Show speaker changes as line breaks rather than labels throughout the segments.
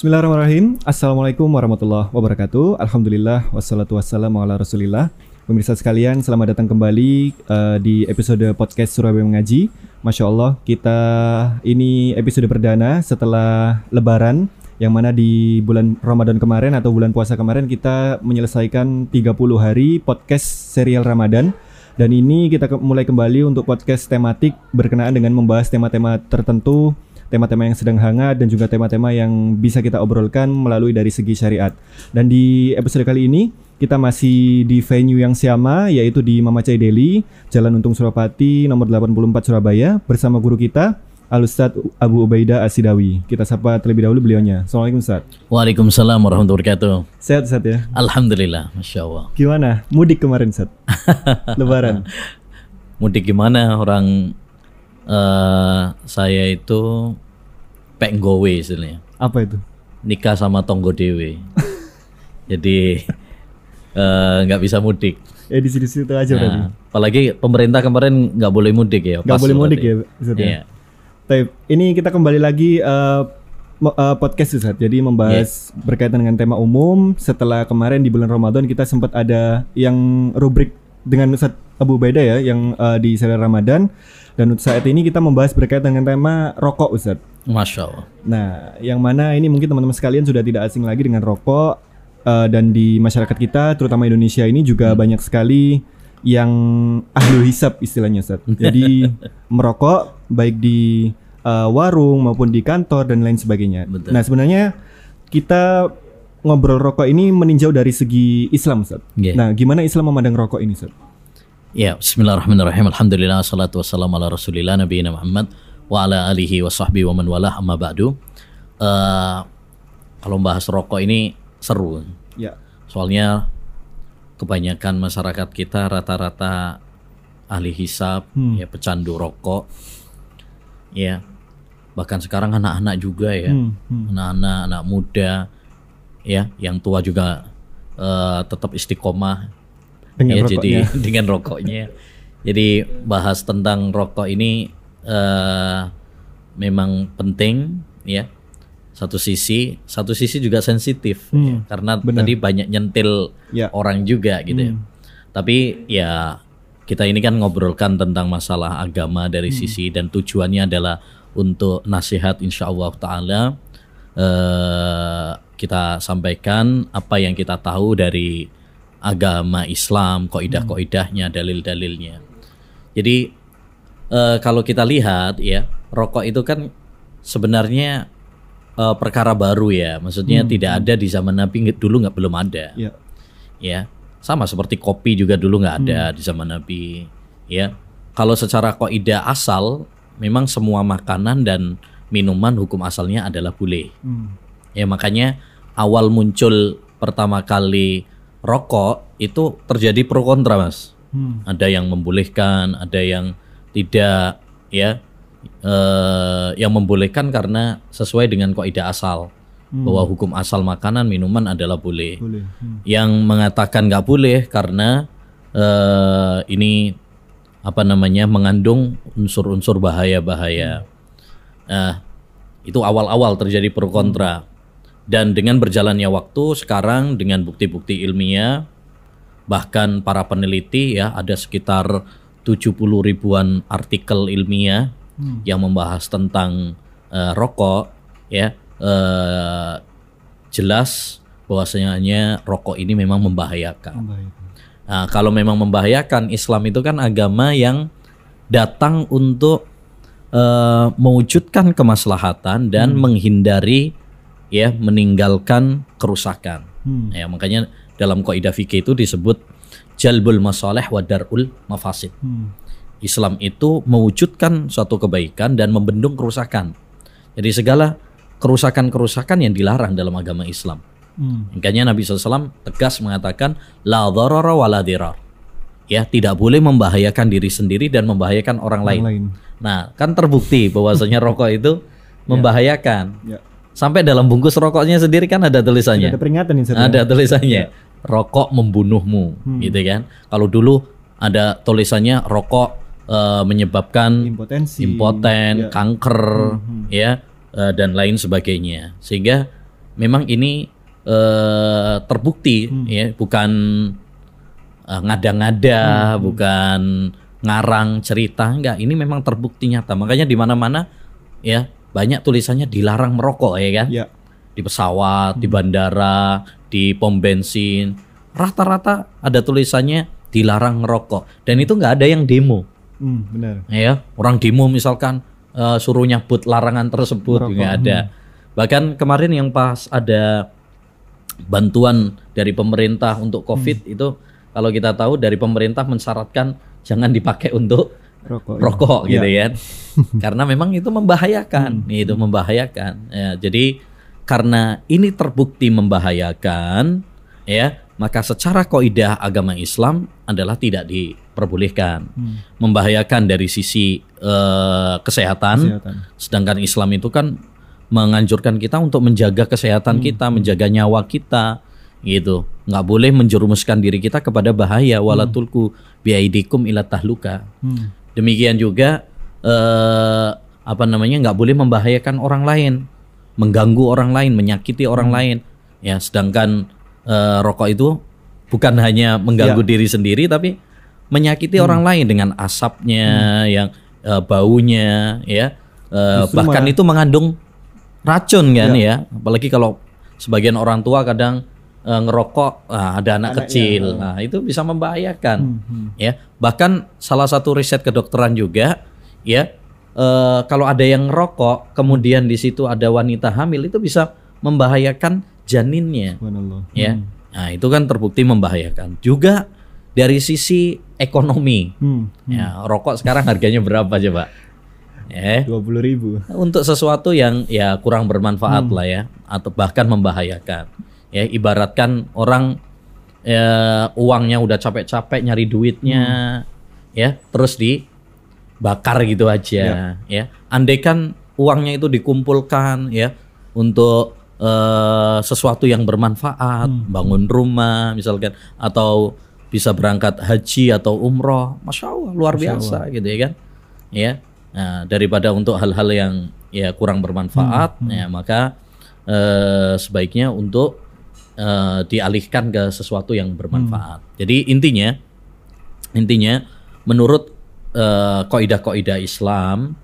Bismillahirrahmanirrahim. Assalamualaikum warahmatullahi wabarakatuh. Alhamdulillah wassalatu wassalamu ala Rasulillah. Pemirsa sekalian, selamat datang kembali uh, di episode podcast Surabaya Mengaji. Masya Allah, kita ini episode perdana setelah Lebaran yang mana di bulan Ramadan kemarin atau bulan puasa kemarin kita menyelesaikan 30 hari podcast serial Ramadan dan ini kita ke mulai kembali untuk podcast tematik berkenaan dengan membahas tema-tema tertentu tema-tema yang sedang hangat dan juga tema-tema yang bisa kita obrolkan melalui dari segi syariat. Dan di episode kali ini kita masih di venue yang sama yaitu di Mama Cai Deli, Jalan Untung Surapati nomor 84 Surabaya bersama guru kita Al Ustaz Abu Ubaidah Asidawi. Kita sapa terlebih dahulu beliaunya. Assalamualaikum Ustaz.
Waalaikumsalam warahmatullahi wabarakatuh.
Sehat Ustaz ya?
Alhamdulillah, Masya Allah.
Gimana? Mudik kemarin Ustaz? Lebaran.
Mudik gimana orang uh, saya itu pek gowe istilahnya.
Apa itu?
Nikah sama tonggo dewe. Jadi eh, nggak uh, bisa mudik.
Eh di situ-situ aja nah, berarti.
Apalagi pemerintah kemarin nggak boleh mudik ya.
Nggak boleh mudik ya, ya? Iya. Tapi ini kita kembali lagi uh, uh, podcast Ustaz. Jadi membahas yeah. berkaitan dengan tema umum. Setelah kemarin di bulan Ramadan kita sempat ada yang rubrik dengan Ustaz Abu Baida ya yang uh, di serial Ramadan dan saat ini kita membahas berkaitan dengan tema rokok Ustaz.
Masya Allah.
Nah, yang mana ini mungkin teman-teman sekalian sudah tidak asing lagi dengan rokok uh, dan di masyarakat kita terutama Indonesia ini juga hmm. banyak sekali yang ahli hisap istilahnya Ustaz. Jadi merokok baik di uh, warung maupun di kantor dan lain sebagainya. Betul. Nah, sebenarnya kita ngobrol rokok ini meninjau dari segi Islam Ustaz. Yeah. Nah, gimana Islam memandang rokok ini Ustaz?
Ya, bismillahirrahmanirrahim. Alhamdulillah salatu wassalamu ala Rasulillah nabiyina Muhammad wa ala alihi wa sahbihi wa man wala amma ba'du. Uh, kalau bahas rokok ini seru. Ya. Soalnya kebanyakan masyarakat kita rata-rata ahli hisap, hmm. ya pecandu rokok. Ya. Bahkan sekarang anak-anak juga ya. Hmm. Hmm. Anak-anak anak muda ya, yang tua juga uh, tetap istiqomah dengan ya, jadi dengan rokoknya. Jadi bahas tentang rokok ini uh, memang penting ya satu sisi satu sisi juga sensitif hmm, ya, karena benar. tadi banyak nyentil ya. orang juga gitu ya. hmm. ya tapi ya kita ini kan ngobrolkan tentang masalah agama dari hmm. sisi dan tujuannya adalah untuk nasihat insya Allah taala eh, kita sampaikan apa yang kita tahu dari agama Islam koidah-koidahnya dalil-dalilnya jadi eh, kalau kita lihat ya rokok itu kan sebenarnya uh, perkara baru ya. Maksudnya hmm. tidak ada di zaman Nabi dulu nggak belum ada. Ya. ya. Sama seperti kopi juga dulu nggak ada hmm. di zaman Nabi. Ya. Kalau secara kaidah asal memang semua makanan dan minuman hukum asalnya adalah boleh. Hmm. Ya makanya awal muncul pertama kali rokok itu terjadi pro kontra mas. Hmm. Ada yang membolehkan, ada yang tidak ya uh, yang membolehkan karena sesuai dengan kaidah asal hmm. bahwa hukum asal makanan minuman adalah boleh. boleh. Hmm. Yang mengatakan nggak boleh karena uh, ini apa namanya mengandung unsur-unsur bahaya-bahaya. Nah, itu awal-awal terjadi pro kontra. Dan dengan berjalannya waktu sekarang dengan bukti-bukti ilmiah bahkan para peneliti ya ada sekitar 70 ribuan artikel ilmiah hmm. yang membahas tentang uh, rokok ya uh, jelas bahwasanya rokok ini memang membahayakan. membahayakan. Nah, kalau memang membahayakan Islam itu kan agama yang datang untuk uh, mewujudkan kemaslahatan dan hmm. menghindari ya meninggalkan kerusakan. Hmm. Ya makanya dalam kaidah fikih itu disebut jalbul masalih wa darul mafasid. Hmm. Islam itu mewujudkan suatu kebaikan dan membendung kerusakan. Jadi segala kerusakan-kerusakan yang dilarang dalam agama Islam. Hmm. Makanya Nabi SAW tegas mengatakan la dharara wa la dirar. Ya, tidak boleh membahayakan diri sendiri dan membahayakan orang, orang lain. lain. Nah, kan terbukti bahwasanya rokok itu ya. membahayakan. Ya. Sampai dalam bungkus rokoknya sendiri kan ada tulisannya.
Ada peringatan ini
Ada tulisannya. Ya. Rokok membunuhmu, hmm. gitu kan. Kalau dulu ada tulisannya rokok uh, menyebabkan
impotensi,
impoten, ya. kanker, hmm, hmm. ya uh, dan lain sebagainya. Sehingga memang ini eh, terbukti ya bukan eh, ngada-ngada, bukan ngarang cerita enggak. Ini memang terbukti nyata. Makanya di mana-mana ya banyak tulisannya dilarang merokok ya kan.
Ya.
Di pesawat, di bandara, di pom bensin, rata-rata ada tulisannya dilarang ngerokok. Dan itu nggak ada yang demo
Hmm, benar.
ya orang demo misalkan eh, suruh nyabut larangan tersebut
Merokok,
juga ada bahkan kemarin yang pas ada bantuan dari pemerintah untuk covid itu kalau kita tahu dari pemerintah mensyaratkan jangan dipakai untuk
Rokok. ya.
rokok gitu
Iya.
ya. Karena memang itu membahayakan itu membahayakan. Ya, jadi karena ini terbukti membahayakan ya maka secara kaidah agama Islam adalah tidak diperbolehkan. Membahayakan dari sisi eh, kesehatan,
Kesehatan.
sedangkan Islam itu kan menganjurkan kita untuk menjaga kesehatan kita menjaga nyawa kita gitu. Nggak boleh menjerumuskan diri kita kepada bahaya. Walatulku biaidikum ila tahluka.
Hmm.
Demikian juga eh, apa namanya nggak boleh membahayakan orang lain, mengganggu orang lain, menyakiti orang lain. Ya, sedangkan eh, rokok itu bukan hanya mengganggu diri sendiri tapi menyakiti orang lain dengan asapnya, yang eh, baunya, ya. Eh, bahkan
malah-
itu mengandung racun kan ya. Apalagi kalau sebagian orang tua kadang eh, ngerokok, ah, ada anak
Anaknya,
kecil, nah itu bisa membahayakan
Hmm,
ya. Bahkan salah satu riset kedokteran juga ya eh, kalau ada yang ngerokok kemudian di situ ada wanita hamil itu bisa membahayakan janinnya ya. Nah itu kan terbukti membahayakan. Juga dari sisi ekonomi.
Hmm.
ya rokok sekarang harganya berapa coba? Ya.
Dua puluh ribu.
untuk sesuatu yang ya kurang bermanfaat lah ya atau bahkan membahayakan ya ibaratkan orang ya, uangnya udah capek-capek nyari duitnya ya terus dibakar gitu aja ya. andaikan uangnya itu dikumpulkan ya untuk eh, sesuatu yang bermanfaat bangun rumah misalkan atau bisa berangkat haji atau umroh masya Allah luar biasa gitu ya kan? Ya Nah, daripada untuk hal-hal yang ya kurang bermanfaat ya maka eh, sebaiknya untuk eh, dialihkan ke sesuatu yang bermanfaat jadi intinya intinya menurut eh, kaidah-kaidah Islam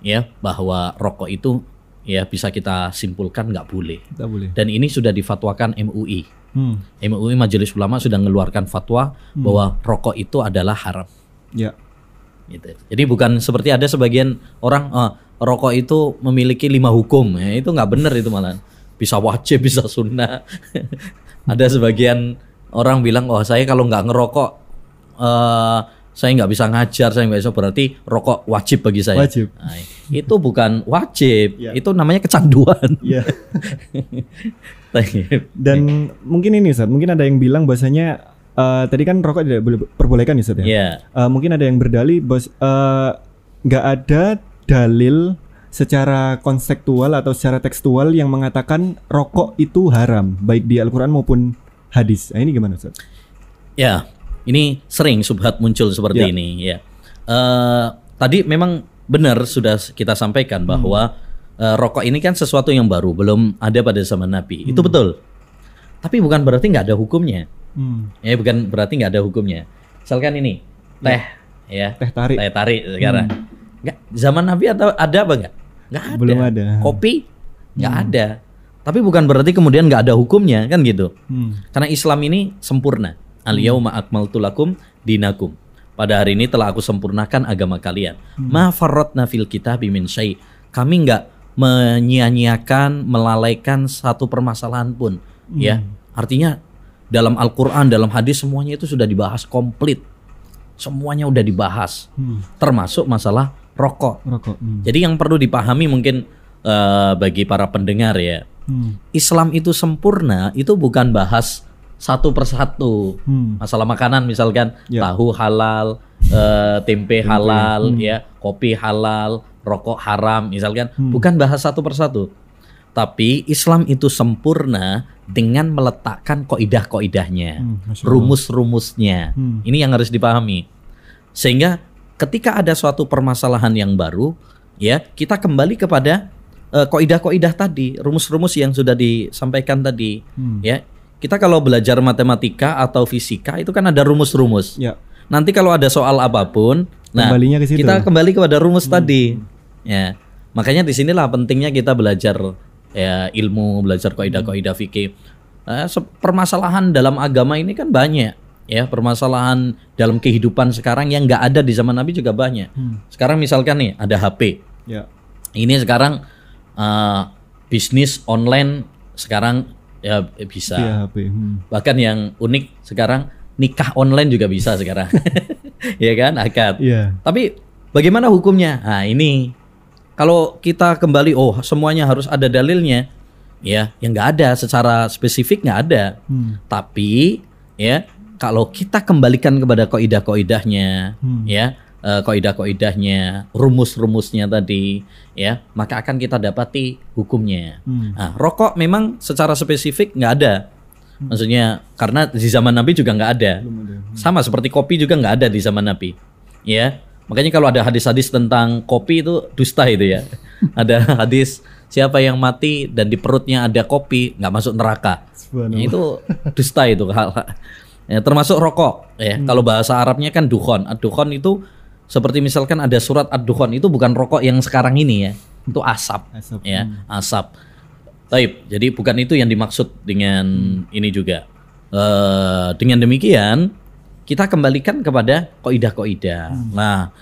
ya bahwa rokok itu ya bisa kita simpulkan nggak boleh
Tidak boleh.
dan ini sudah difatwakan MUI
Hmm.
MUI Majelis Ulama sudah mengeluarkan fatwa bahwa rokok itu adalah haram
Ya.
gitu. Jadi bukan seperti ada sebagian orang "Ah, rokok itu memiliki lima hukum, ya, itu nggak benar itu malah bisa wajib bisa sunnah. ada sebagian orang bilang oh saya kalau nggak ngerokok eh saya nggak bisa ngajar, saya nggak bisa berarti rokok wajib bagi saya.
Wajib.
Nah, itu bukan wajib,
Ya.
itu namanya kecanduan.
Ya. Dan mungkin ini Ustaz, mungkin ada yang bilang bahasanya eh, tadi kan rokok tidak boleh perbolehkan ya Ustaz ya.
ya,
Eh, mungkin ada yang berdalih bos eh, nggak ada dalil secara konseptual atau secara tekstual yang mengatakan rokok itu haram baik di Al-Qur'an maupun hadis. Nah, ini gimana Ustaz?
Ya, ini sering subhat muncul seperti
Ya.
ini. Ya, Eh, tadi memang benar sudah kita sampaikan bahwa eh, rokok ini kan sesuatu yang baru, belum ada pada zaman Nabi. Itu betul. Tapi bukan berarti nggak ada hukumnya.
Hmm.
Ya, bukan berarti nggak ada hukumnya. Misalkan ini teh, ya,
Teh tarik.
teh tarik sekarang. Nggak, zaman Nabi ada ada apa nggak? Nggak ada.
Belum ada.
Kopi nggak ada. Tapi bukan berarti kemudian nggak ada hukumnya kan gitu.
Hmm.
Karena Islam ini sempurna. Al yauma akmaltu lakum dinakum. Pada hari ini telah aku sempurnakan agama kalian. Ma farratna fil kitabi min syai. Kami nggak menyia-nyiakan, melalaikan satu permasalahan pun, ya. Artinya dalam Al-Qur'an, dalam hadis semuanya itu sudah dibahas komplit. Semuanya udah dibahas.
Hmm.
Termasuk masalah rokok.
Rokok. Hmm.
Jadi yang perlu dipahami mungkin eh, bagi para pendengar ya,
Hmm.
Islam itu sempurna itu bukan bahas satu persatu
Hmm.
masalah makanan misalkan
Ya.
tahu halal eh, tempe halal ya kopi halal rokok haram misalkan bukan bahas satu persatu tapi Islam itu sempurna dengan meletakkan koidah-koidahnya
Hmm,
rumus-rumusnya
Hmm.
ini yang harus dipahami sehingga ketika ada suatu permasalahan yang baru ya kita kembali kepada eh, koidah-koidah tadi, rumus-rumus yang sudah disampaikan tadi,
Hmm.
ya. Kita kalau belajar matematika atau fisika itu kan ada rumus-rumus.
Ya.
Nanti kalau ada soal apa pun, nah
Kembalinya ke situ.
kita kembali kepada rumus tadi. Ya. Makanya di sinilah pentingnya kita belajar ya ilmu, belajar kaidah-kaidah fikih. Eh, se- permasalahan dalam agama ini kan banyak ya, permasalahan dalam kehidupan sekarang yang nggak ada di zaman Nabi juga banyak. Sekarang misalkan nih ada HP.
Ya.
Ini sekarang eh, bisnis online sekarang ya bisa.
Via HP. Hmm.
Bahkan yang unik sekarang nikah online juga bisa sekarang. ya kan, akad.
Iya.
Tapi bagaimana hukumnya? Nah, ini kalau kita kembali oh semuanya harus ada dalilnya. Ya, yang nggak ada secara spesifik nggak ada.
Hmm.
Tapi ya kalau kita kembalikan kepada koidah-koidahnya,
Hmm.
ya eh, koidah-koidahnya, rumus-rumusnya tadi, ya maka akan kita dapati hukumnya.
Hmm.
Nah, rokok memang secara spesifik nggak ada. Maksudnya karena di zaman Nabi juga nggak ada.
Ada.
Sama seperti kopi juga nggak ada di zaman Nabi. Ya, makanya kalau ada hadis-hadis tentang kopi itu dusta itu ya. ada hadis siapa yang mati dan di perutnya ada kopi nggak masuk neraka. Ya, itu dusta itu hal. Ya, termasuk rokok. Ya, kalau bahasa Arabnya kan dukhon. Ad-dukhon itu seperti misalkan ada surat ad-dukhon itu bukan rokok yang sekarang ini ya. Itu asap.
Asap.
Ya, asap. Taib. Jadi bukan itu yang dimaksud dengan ini juga. Eh, dengan demikian kita kembalikan kepada koidah-koidah. Nah,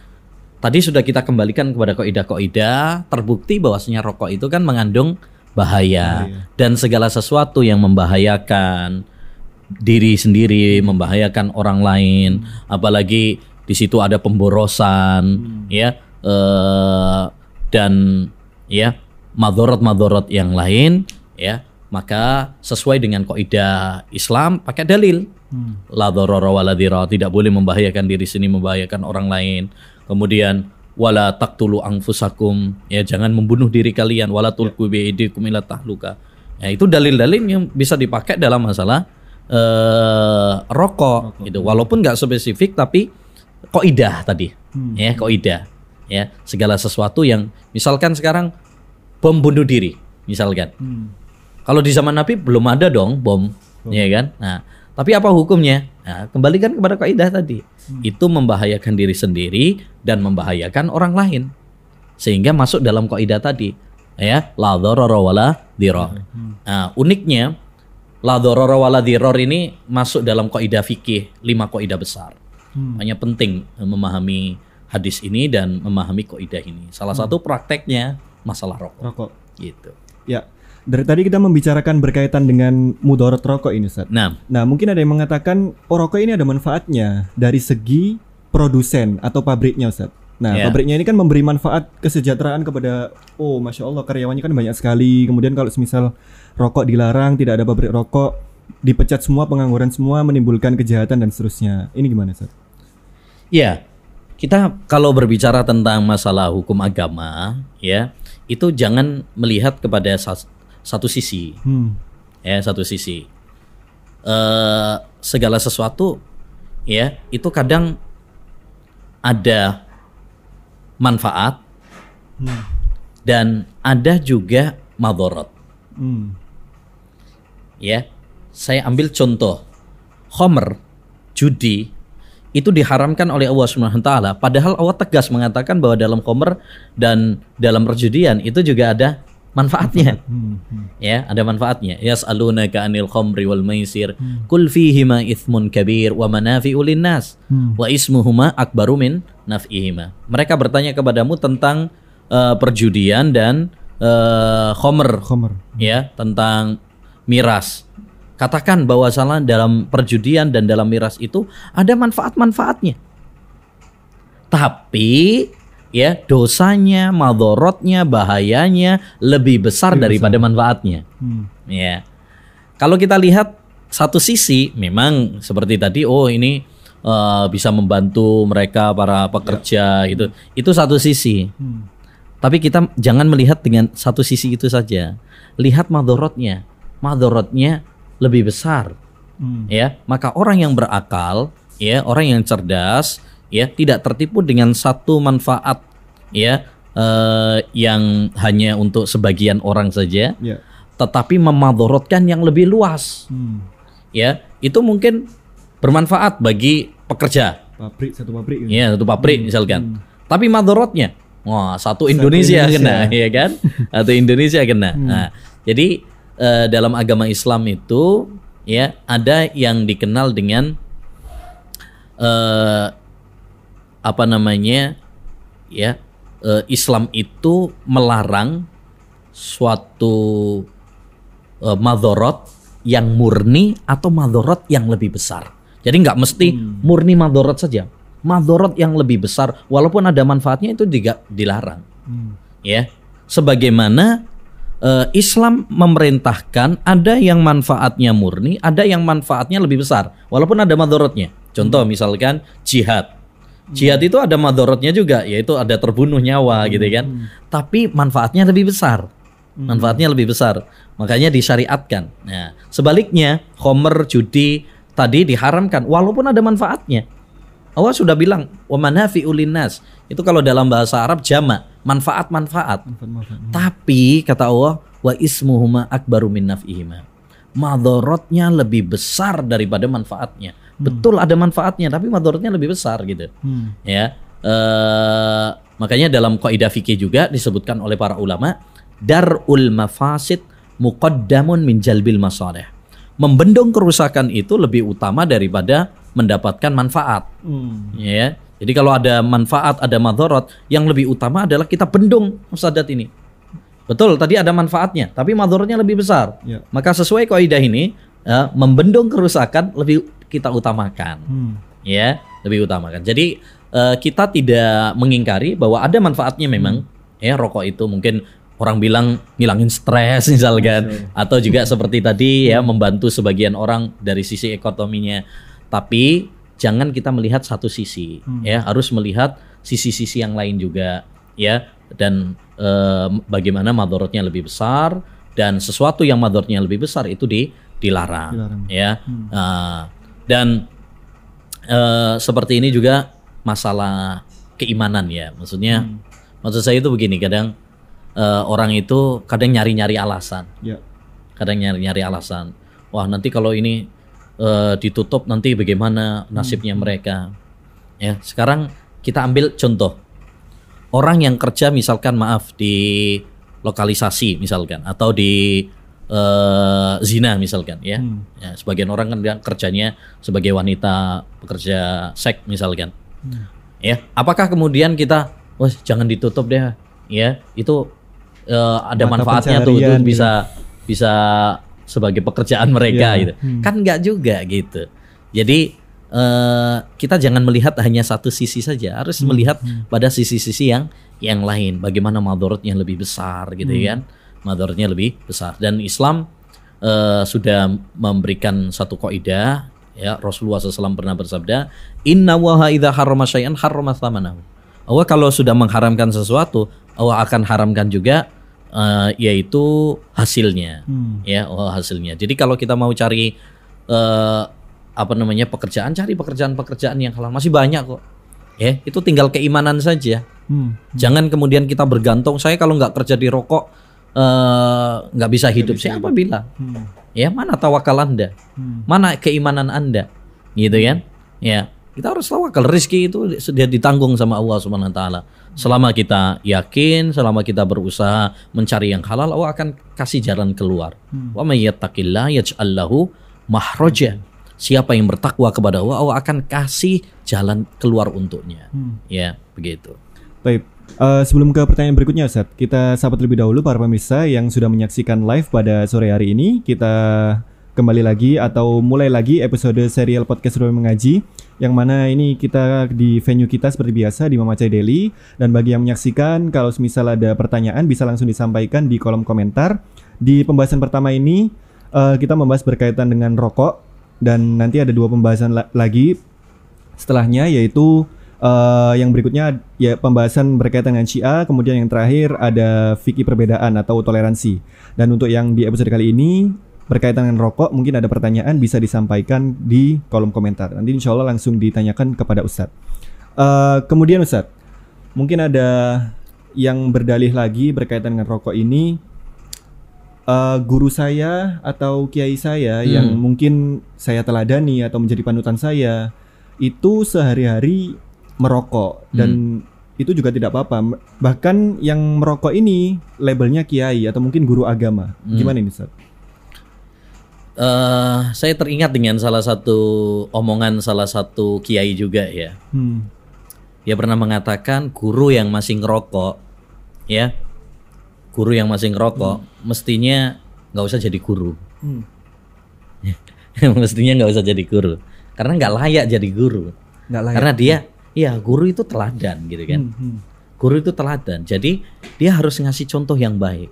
tadi sudah kita kembalikan kepada koidah-koidah, terbukti bahwasanya rokok itu kan mengandung bahaya dan segala sesuatu yang membahayakan diri sendiri, membahayakan orang lain, apalagi di situ ada pemborosan, ya, eh, dan ya madorot-madorot yang lain, ya, maka sesuai dengan kaidah Islam pakai dalil. La wala dhira, tidak boleh membahayakan diri sendiri, membahayakan orang lain. Kemudian wala taqtulu anfusakum, ya jangan membunuh diri kalian, wala tulqu aydikum ila tahluka. Ya, itu dalil-dalil yang bisa dipakai dalam masalah eh rokok gitu. Walaupun nggak spesifik tapi kaidah tadi. Ya, kaidah. Ya, segala sesuatu yang misalkan sekarang bom bunuh diri, misalkan.
Hmm.
Kalau di zaman Nabi belum ada dong bom, ya kan? Nah, tapi apa hukumnya? Nah, kembalikan kepada kaidah tadi. Itu membahayakan diri sendiri dan membahayakan orang lain. Sehingga masuk dalam kaidah tadi, ya, la dharara wala dhirar. Nah, uniknya la dharara wala dhirar ini masuk dalam kaidah fikih lima kaidah besar.
Hmm.
Hanya penting eh, memahami hadis ini dan memahami kaidah ini. Salah satu prakteknya masalah rokok
Rokok.
gitu.
Ya. Dari tadi kita membicarakan berkaitan dengan mudarat rokok ini, Ustaz.
Nah,
Nah, mungkin ada yang mengatakan oh rokok ini ada manfaatnya dari segi produsen atau pabriknya, Ustaz. Nah,
Ya.
pabriknya ini kan memberi manfaat kesejahteraan kepada oh, masya Allah karyawannya kan banyak sekali. Kemudian kalau semisal rokok dilarang, tidak ada pabrik rokok, dipecat semua, pengangguran semua, menimbulkan kejahatan dan seterusnya. Ini gimana, Ustaz?
Ya, kita kalau berbicara tentang masalah hukum agama, ya itu jangan melihat kepada sa- satu sisi,
Hmm.
ya satu sisi. Eh segala sesuatu, ya itu kadang ada manfaat
Hmm.
dan ada juga madorot.
Hmm.
Ya, saya ambil contoh, Homer, judi itu diharamkan oleh Allah Subhanahu wa taala padahal Allah tegas mengatakan bahwa dalam Homer dan dalam perjudian itu juga ada manfaatnya.
Hmm. Hmm.
Ya, ada manfaatnya. Yas'alunaka 'anil khamri wal maisir. Qul fihima ithmun kabir wa manafi'u linnas
Hmm.
wa ismuhuma akbaru min naf'ihima. Mereka bertanya kepadamu tentang eh, perjudian dan eh, khomer
Khomer.
ya tentang miras. Katakan bahwa salah dalam perjudian dan dalam miras itu ada manfaat-manfaatnya. Tapi ya dosanya, madorotnya, bahayanya lebih besar daripada manfaatnya.
Hmm.
Ya. Kalau kita lihat satu sisi memang seperti tadi oh ini eh, bisa membantu mereka para pekerja gitu. Itu satu sisi.
Hmm.
Tapi kita jangan melihat dengan satu sisi itu saja. Lihat madorotnya. Madorotnya lebih besar.
Hmm.
Ya, maka orang yang berakal, ya, orang yang cerdas, ya, tidak tertipu dengan satu manfaat, ya, eh, yang hanya untuk sebagian orang saja,
Ya.
tetapi memadorotkan yang lebih luas.
Hmm.
Ya, itu mungkin bermanfaat bagi pekerja.
Pabrik satu pabrik gitu.
Ya, satu pabrik misalkan. Tapi madorotnya, wah satu Indonesia,
Indonesia.
kena, ya kan? Atau Indonesia kena. Nah, jadi eh, dalam agama Islam itu ya ada yang dikenal dengan eh, apa namanya ya eh, Islam itu melarang suatu eh, madorot yang murni atau madorot yang lebih besar. Jadi nggak mesti murni madorot saja, madorot yang lebih besar walaupun ada manfaatnya itu juga dilarang.
Hmm.
Ya, sebagaimana eh, Islam memerintahkan ada yang manfaatnya murni, ada yang manfaatnya lebih besar walaupun ada madorotnya. Contoh misalkan jihad. Jihad itu ada madorotnya juga, yaitu ada terbunuh nyawa gitu kan. Tapi manfaatnya lebih besar. Manfaatnya lebih besar. Makanya disyariatkan. Nah, sebaliknya khomer judi tadi diharamkan walaupun ada manfaatnya. Allah sudah bilang wa manafi'ul linnas. Itu kalau dalam bahasa Arab jama, manfaat-manfaat.
Manfaat-manfaat.
Tapi kata Allah wa ismuhuma akbaru min naf'ihima. Madorotnya lebih besar daripada manfaatnya. Betul ada manfaatnya tapi madorotnya lebih besar gitu.
Hmm.
Ya. eh, makanya dalam kaidah fikih juga disebutkan oleh para ulama darul mafasid muqaddamun min jalbil masalih. Membendung kerusakan itu lebih utama daripada mendapatkan manfaat.
Hmm.
Ya. Jadi kalau ada manfaat, ada madorot, yang lebih utama adalah kita bendung musadat ini. Betul, tadi ada manfaatnya, tapi madorotnya lebih besar.
Ya.
Maka sesuai kaidah ini, ya, membendung kerusakan lebih kita utamakan,
Hmm.
ya, lebih utamakan. Jadi eh, kita tidak mengingkari bahwa ada manfaatnya memang, ya rokok itu mungkin orang bilang ngilangin stres misalkan, atau juga seperti tadi ya membantu sebagian orang dari sisi ekonominya. Tapi jangan kita melihat satu sisi, ya. Harus melihat sisi-sisi yang lain juga, ya. Dan eh, bagaimana madorotnya lebih besar dan sesuatu yang madorotnya lebih besar itu di dilarang,
Dilarang.
ya. Nah, dan eh, seperti ini juga masalah keimanan ya. Maksudnya maksud saya itu begini kadang eh, orang itu kadang nyari-nyari alasan.
Ya.
kadang nyari-nyari alasan. Wah nanti kalau ini eh, ditutup nanti bagaimana nasibnya mereka ya sekarang kita ambil contoh orang yang kerja misalkan maaf di lokalisasi misalkan atau di eh, zina misalkan ya.
Hmm.
ya sebagian orang kan kerjanya sebagai wanita pekerja seks misalkan ya apakah kemudian kita wah jangan ditutup deh ya itu eh, ada
Mata
manfaatnya tuh itu
pencarian gitu.
bisa bisa sebagai pekerjaan mereka
Iya.
gitu. Kan nggak juga gitu. Jadi eh, kita jangan melihat hanya satu sisi saja. Harus melihat pada sisi-sisi yang yang lain. Bagaimana madorotnya lebih besar gitu kan. Madorotnya lebih besar. Dan Islam eh, sudah memberikan satu kaidah ya. Rasulullah SAW pernah bersabda inna waha idha harrama syai'an harrama thamanahu. Allah kalau sudah mengharamkan sesuatu Allah akan haramkan juga eh, yaitu hasilnya.
Hmm.
ya oh hasilnya. Jadi kalau kita mau cari eh, apa namanya pekerjaan cari pekerjaan-pekerjaan yang halal. Masih banyak kok. Ya itu tinggal keimanan saja.
Hmm.
jangan kemudian kita bergantung. Saya kalau nggak kerja di rokok eh, nggak bisa hidup. Siapa bilang
Hmm.
ya mana tawakal anda?
Hmm.
mana keimanan anda? Gitu kan? Ya kita harus tawakal. Rezeki itu sudah ditanggung sama Allah Subhanahu wa taala. Selama kita yakin selama kita berusaha mencari yang halal Allah akan kasih jalan keluar. Wa may yattaqillah yaj'al lahu mahraja. Siapa yang bertakwa kepada Allah Allah akan kasih jalan keluar untuknya.
Hmm.
ya begitu.
Baik, eh, sebelum ke pertanyaan berikutnya Ustaz, kita sapa terlebih dahulu para pemirsa yang sudah menyaksikan live pada sore hari ini. Kita kembali lagi atau mulai lagi episode serial podcast Ruang Mengaji yang mana ini kita di venue kita seperti biasa di Mamacai Daily dan bagi yang menyaksikan kalau misal ada pertanyaan bisa langsung disampaikan di kolom komentar. Di pembahasan pertama ini eh, kita membahas berkaitan dengan rokok dan nanti ada dua pembahasan la- lagi setelahnya yaitu eh, yang berikutnya ya pembahasan berkaitan dengan Syiah, kemudian yang terakhir ada fikih perbedaan atau toleransi. Dan untuk yang di episode kali ini berkaitan dengan rokok, mungkin ada pertanyaan bisa disampaikan di kolom komentar. Nanti insya Allah langsung ditanyakan kepada Ustadz. Eh, kemudian Ustadz, mungkin ada yang berdalih lagi berkaitan dengan rokok ini eh, guru saya atau kiai saya
Hmm.
yang mungkin saya teladani atau menjadi panutan saya itu sehari-hari merokok dan itu juga tidak apa-apa. Bahkan yang merokok ini labelnya kiai atau mungkin guru agama.
Hmm.
Gimana ini, Ustaz?
Eh, saya teringat dengan salah satu omongan salah satu kiai juga ya.
Hmm.
Dia pernah mengatakan guru yang masih ngerokok, ya, guru yang masih ngerokok mestinya nggak usah jadi guru.
Hmm.
mestinya nggak usah jadi guru, karena nggak layak jadi guru.
Nggak layak.
Karena dia, ya guru itu teladan gitu kan.
Hmm, hmm.
Guru itu teladan. Jadi dia harus ngasih contoh yang baik,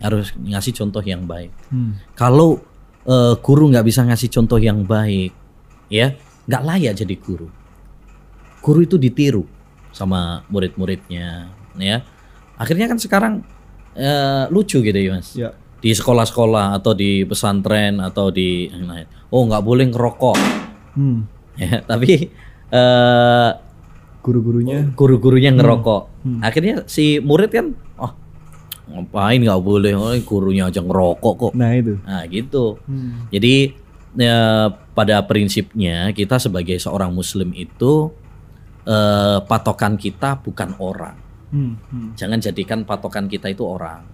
harus ngasih contoh yang baik.
Hmm.
Kalau eh, guru nggak bisa ngasih contoh yang baik, ya nggak layak jadi guru. Guru itu ditiru sama murid-muridnya, ya. Akhirnya kan sekarang eh, lucu gitu ya mas.
Ya.
Di sekolah-sekolah atau di pesantren atau di lain. oh nggak boleh ngerokok,
Hmm.
ya. Tapi eh,
Guru-gurunya
guru-gurunya ngerokok.
Hmm.
Akhirnya si murid kan, ngapain nggak boleh, oh, gurunya aja ngerokok kok.
Nah, itu.
Nah gitu.
Hmm.
Jadi ya, pada prinsipnya kita sebagai seorang muslim itu eh, patokan kita bukan orang.
Hmm. Hmm.
Jangan jadikan patokan kita itu orang.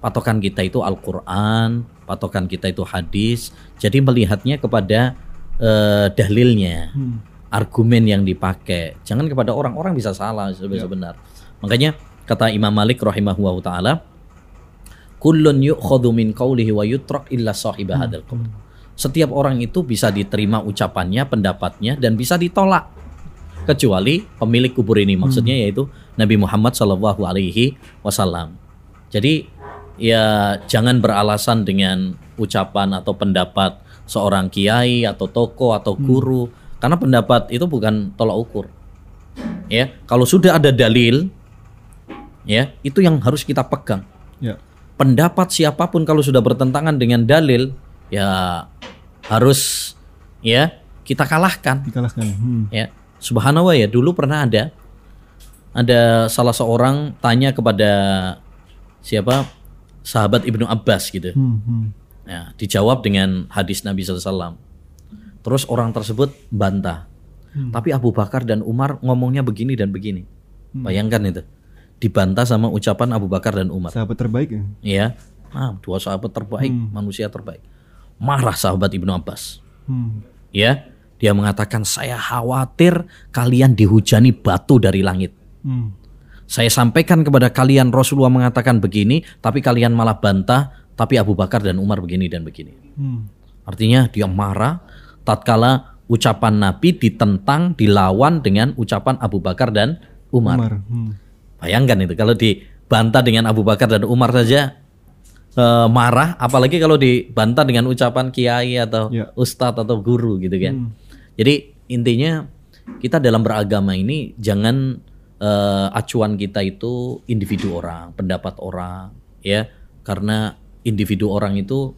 Patokan kita itu Al-Qur'an, patokan kita itu hadis. Jadi melihatnya kepada eh, dalilnya,
Hmm.
argumen yang dipakai. Jangan kepada orang. Orang bisa salah sebenarnya. Makanya kata Imam Malik rahimahullahu taala, kullun yu'khadhu min qawlihi wa yutrak illa sahiba hadzal qaul. Setiap orang itu bisa diterima ucapannya, pendapatnya dan bisa ditolak kecuali pemilik kubur ini maksudnya yaitu Nabi Muhammad Shallallahu alaihi wasallam. Jadi ya jangan beralasan dengan ucapan atau pendapat seorang kiai atau tokoh atau guru karena pendapat itu bukan tolak ukur. Ya, kalau sudah ada dalil ya, itu yang harus kita pegang
Ya.
pendapat siapa pun kalau sudah bertentangan dengan dalil ya harus ya kita kalahkan
Dikalahkan. Hmm.
ya subhanallah ya dulu pernah ada ada salah seorang tanya kepada siapa sahabat ibnu Abbas gitu
Hmm. Hmm.
ya dijawab dengan hadis Nabi SAW terus orang tersebut bantah
Hmm.
tapi Abu Bakar dan Umar ngomongnya begini dan begini bayangkan itu dibantah sama ucapan Abu Bakar dan Umar
Sahabat terbaik ya.
ya ah, dua sahabat terbaik manusia terbaik marah sahabat ibnu Abbas
Hmm.
ya dia mengatakan saya khawatir kalian dihujani batu dari langit
Hmm.
saya sampaikan kepada kalian Rasulullah mengatakan begini tapi kalian malah bantah tapi Abu Bakar dan Umar begini dan begini
Hmm.
artinya dia marah tatkala ucapan Nabi ditentang dilawan dengan ucapan Abu Bakar dan Umar,
Umar. Hmm.
Bayangkan itu kalau dibantah dengan Abu Bakar dan Umar saja eh, marah apalagi kalau dibantah dengan ucapan kiai atau
Ya.
ustadz atau guru gitu kan
Hmm.
jadi intinya kita dalam beragama ini jangan eh, acuan kita itu individu orang, pendapat orang, ya, karena individu orang itu,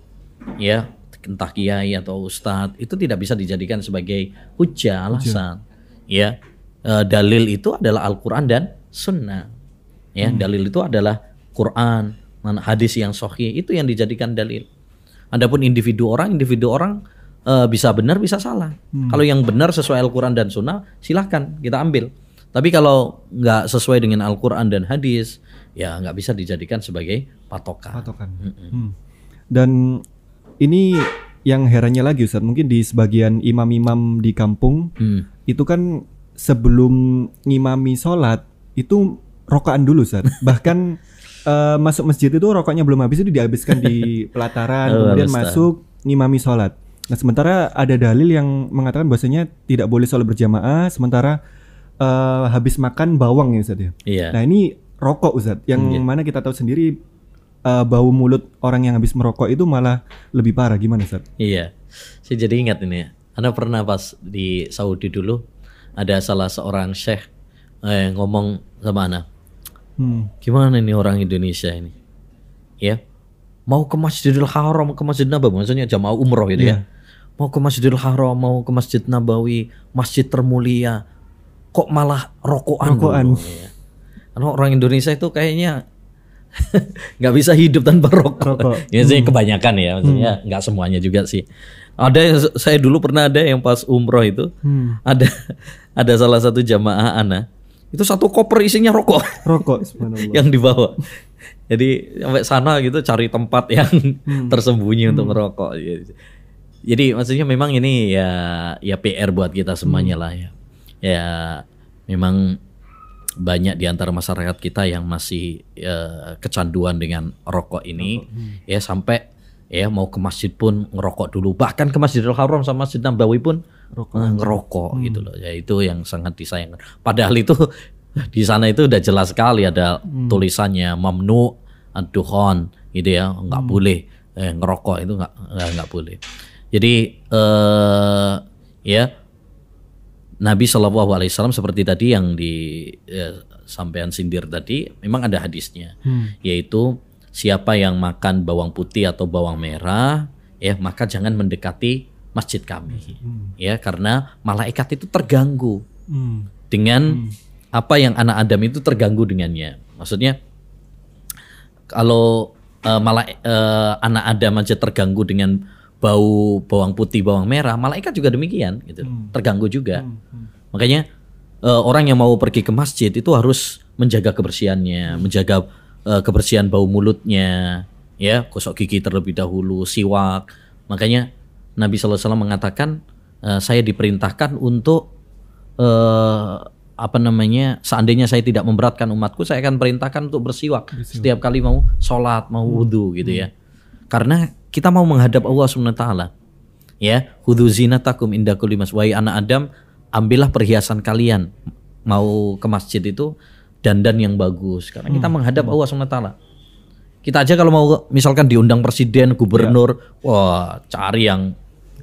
ya, entah kiai atau ustadz itu tidak bisa dijadikan sebagai hujah alasan, ya. Eh, dalil itu adalah Al-Quran dan Sunnah, ya. Dalil itu adalah Quran, hadis yang sahih itu yang dijadikan dalil. Adapun individu orang, individu orang eh, bisa benar bisa salah. Kalau yang benar sesuai Al-Quran dan Sunnah, silahkan kita ambil. Tapi kalau nggak sesuai dengan Al-Quran dan hadis, ya nggak bisa dijadikan sebagai patokan.
Patokan. Hmm. Dan ini yang herannya lagi Ustaz, mungkin di sebagian imam-imam di kampung
Hmm.
itu kan sebelum ngimami sholat itu rokokan dulu Ustaz. Bahkan eh, masuk masjid itu rokoknya belum habis itu dihabiskan di pelataran,
Oh,
kemudian masuk ngimami sholat. Nah sementara ada dalil yang mengatakan bahwasanya tidak boleh sholat berjamaah, sementara eh, habis makan bawang ya Ustaz ya.
Iya.
Nah ini rokok Ustaz, yang
Iya.
mana kita tahu sendiri eh, bau mulut orang yang habis merokok itu malah lebih parah gimana Ustaz?
Iya, saya jadi ingat ini. ya. Anda pernah pas di Saudi dulu ada salah seorang syekh eh, ngomong sama Anda,
Hmm.
gimana ini orang Indonesia ini, ya mau ke Masjidil Haram, ke Masjid Nabawi, maksudnya jamaah umroh gitu ya, mau ke Masjidil Haram, mau ke Masjid Nabawi, masjid termulia, kok malah rokokan,
Rokokan.
ya. Karena orang Indonesia itu kayaknya nggak bisa hidup tanpa rokok.
Rokok.
ya sih kebanyakan ya, maksudnya nggak semuanya juga sih. Ada yang saya dulu pernah ada yang pas umroh itu ada ada salah satu jamaah ana itu satu koper isinya rokok.
Rokok
yang dibawa. Jadi sampai sana gitu cari tempat yang tersembunyi untuk ngerokok. Jadi maksudnya memang ini ya ya PR buat kita semuanya lah ya. Ya memang banyak di antara masyarakat kita yang masih ya, kecanduan dengan rokok ini. Ya sampai ya mau ke masjid pun ngerokok dulu. Bahkan ke Masjidil Haram sama Masjid Nabawi pun eh, ngerokok gitu loh. Ya itu yang sangat disayangkan. Padahal itu di sana itu udah jelas sekali ada tulisannya mamnu ad-dukhon gitu ya. Nggak boleh. Eh, ngerokok itu nggak nggak nggak boleh. Jadi eh ya Nabi Shallallahu Alaihi Wasallam seperti tadi yang di ya, sampean sindir tadi, memang ada hadisnya, yaitu siapa yang makan bawang putih atau bawang merah, ya maka jangan mendekati masjid kami, ya karena malaikat itu terganggu
Hmm.
dengan apa yang anak Adam itu terganggu dengannya. Maksudnya kalau eh, mala- eh, anak Adam aja terganggu dengan bau bawang putih, bawang merah, malaikat juga demikian gitu. Terganggu juga. Makanya eh, orang yang mau pergi ke masjid itu harus menjaga kebersihannya, menjaga eh, kebersihan bau mulutnya, ya, gosok gigi terlebih dahulu, siwak. Makanya Nabi SAW mengatakan eh, saya diperintahkan untuk eh, apa namanya seandainya saya tidak memberatkan umatku saya akan perintahkan untuk bersiwak setiap kali mau sholat mau wudhu gitu ya. Karena kita mau menghadap Allah subhanahu wa taala ya. Hudhu zinatakum inda kulli mas wahai anak Adam ambillah perhiasan kalian mau ke masjid itu dandan yang bagus. Karena kita menghadap Allah subhanahu wa taala. Kita aja kalau mau misalkan diundang presiden gubernur wah cari yang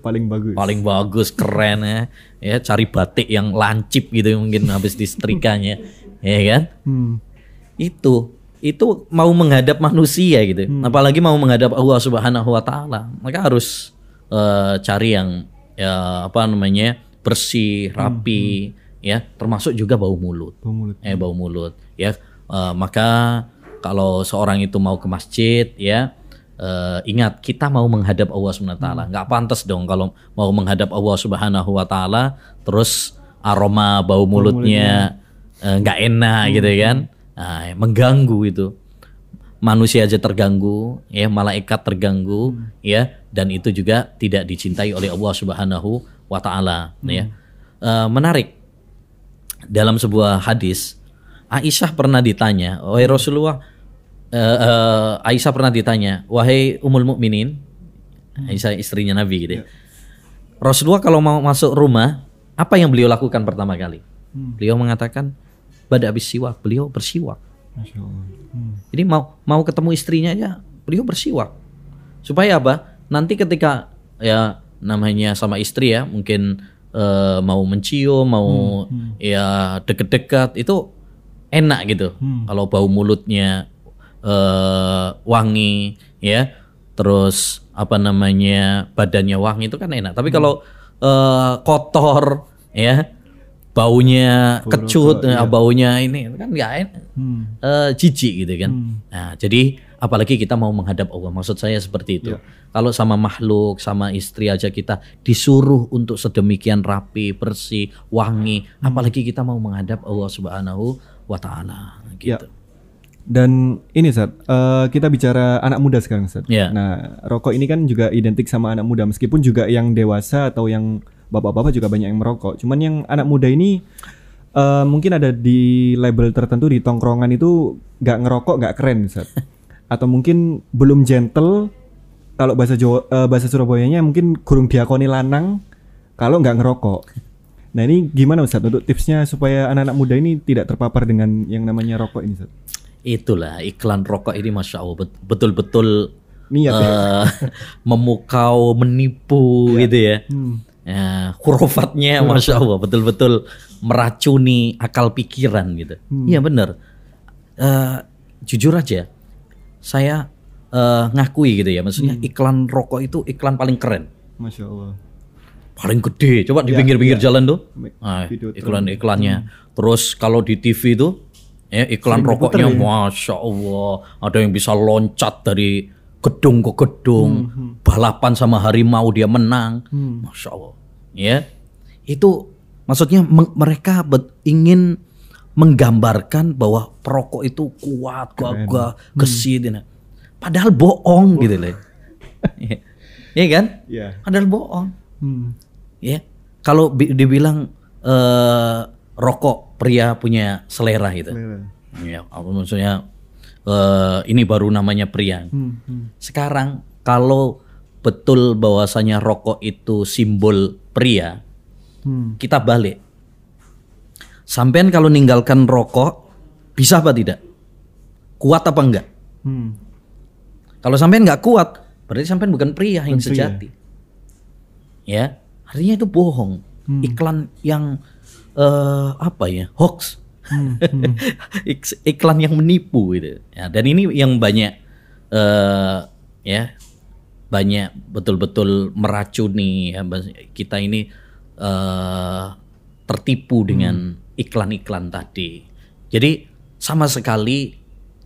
Paling bagus.
paling bagus keren ya. Ya cari batik yang lancip gitu mungkin habis disetrikanya. Ya kan?
Hmm.
itu itu mau menghadap manusia gitu. Apalagi mau menghadap Allah Subhanahu wa taala. Maka harus eh, cari yang ya apa namanya bersih rapi ya. Termasuk juga bau mulut.
Bau mulut.
eh bau mulut ya. Eh, maka kalau seorang itu mau ke masjid ya eh, ingat kita mau menghadap Allah Subhanahu wa taala. Nggak pantas dong kalau mau menghadap Allah Subhanahu wa taala terus aroma bau mulutnya eh, nggak enak gitu kan? Nah, mengganggu itu. Manusia aja terganggu ya malaikat terganggu ya dan itu juga tidak dicintai oleh Allah Subhanahu wa taala ya. Eh, menarik. Dalam sebuah hadis Aisyah pernah ditanya wahai Rasulullah eh, eh, Aisyah pernah ditanya wahai umul mukminin Aisyah istrinya Nabi gitu ya. Rasulullah kalau mau masuk rumah apa yang beliau lakukan pertama kali? Beliau mengatakan pada habis siwak. Beliau bersiwak.
Masya Allah. Hmm.
jadi mau mau ketemu istrinya ya beliau bersiwak. Supaya apa? Nanti ketika ya namanya sama istri ya mungkin eh, mau mencium mau ya deket-deket itu enak gitu. Kalau bau mulutnya eh, wangi ya terus apa namanya badannya wangi itu kan enak tapi kalau eh, kotor ya baunya kecut eh, baunya ini kan nggak enak
Hmm.
eh, jijik gitu kan. Nah, jadi apalagi kita mau menghadap Allah. Maksud saya seperti itu. Kalau sama makhluk, sama istri aja kita disuruh untuk sedemikian rapi, bersih, wangi, apalagi kita mau menghadap Allah Subhanahu wa taala
Ya.
gitu.
Dan ini Sat, eh, kita bicara anak muda sekarang Sat.
Ya.
Nah, rokok ini kan juga identik sama anak muda meskipun juga yang dewasa atau yang bapak-bapak juga banyak yang merokok. Cuman yang anak muda ini eh, mungkin ada di label tertentu di tongkrongan itu nggak ngerokok nggak keren Sat. Atau mungkin belum gentle kalau bahasa Jawa eh, bahasa Surabayanya mungkin kurung diakoni lanang kalau nggak ngerokok. Nah ini gimana Ustaz untuk tipsnya supaya anak-anak muda ini tidak terpapar dengan yang namanya rokok ini Ustaz?
Itulah iklan rokok ini masya Allah bet- betul-betul
Niat ya?
eh, memukau, menipu gitu ya.
Hmm.
Ya, hurufatnya masya Allah betul-betul meracuni akal pikiran gitu.
Hmm.
Iya bener. Eh, jujur aja, saya eh, ngakui gitu ya. Maksudnya
Hmm.
iklan rokok itu iklan paling keren,
Masya Allah.
paling gede. Coba di
Ya,
pinggir-pinggir
ya.
jalan tuh, nah,
video Hmm.
iklan-iklannya. Terus kalau di TV itu Ya, iklan
Sering diputer
rokoknya
ya?
masya Allah ada yang bisa loncat dari gedung ke gedung,
Hmm,
balapan sama harimau dia menang, masya Allah. Ya, itu maksudnya mereka ingin menggambarkan bahwa perokok itu kuat, gagah,
Hmm.
gesit, ini. padahal bohong gitu loh. Iya Iya kan?
Iya.
Padahal bohong.
Hmm.
Ya, kalau bi- dibilang eh, rokok pria punya selera gitu. Ya, apa maksudnya eh, ini baru namanya pria.
Hmm, hmm.
Sekarang kalau betul bahwasanya rokok itu simbol pria,
Hmm.
kita balik. Sampean kalau ninggalkan rokok bisa apa tidak? Kuat apa enggak?
Hmm.
Kalau sampean nggak kuat, berarti sampean bukan pria yang
Bukan pria.
sejati. Ya, artinya itu bohong.
Hmm.
Iklan yang eh, apa ya? Hoax.
Hmm, hmm.
Ik- iklan yang menipu gitu. Ya, dan ini yang banyak eh ya banyak betul-betul meracuni ya kita ini eh tertipu dengan iklan-iklan tadi. Jadi sama sekali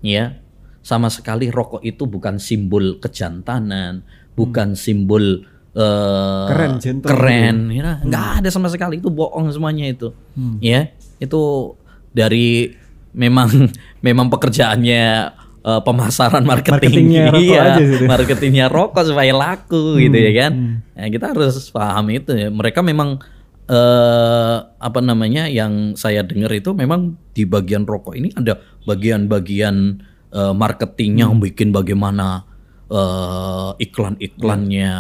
ya sama sekali rokok itu bukan simbol kejantanan, bukan simbol eh,
Keren, gentle
keren, ya, nggak ada sama sekali itu bohong semuanya itu, ya itu dari memang memang pekerjaannya eh, pemasaran marketing,
Marketingnya rokok
iya,
aja gitu.
marketingnya rokok supaya laku gitu ya kan,
hmm.
ya, kita harus paham itu ya, mereka memang eh apa namanya yang saya dengar itu memang di bagian rokok ini ada bagian-bagian eh, marketingnya bikin bagaimana eh, iklan-iklannya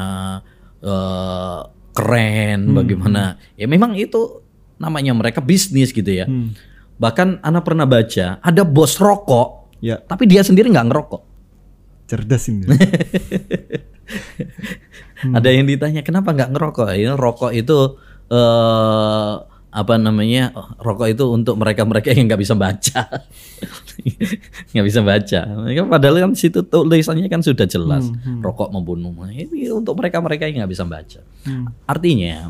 eh, keren bagaimana ya memang itu namanya mereka bisnis gitu ya
Hmm.
bahkan anak pernah baca ada bos rokok
Ya,
tapi dia sendiri nggak ngerokok
cerdas ini.
Ada yang ditanya kenapa nggak ngerokok? Ya, rokok itu eh apa namanya? Rokok itu untuk mereka-mereka yang nggak bisa baca, nggak bisa baca. Mereka padahal kan situ tulisannya kan sudah jelas, rokok membunuh. Ini untuk mereka-mereka yang nggak bisa baca.
Hmm.
Artinya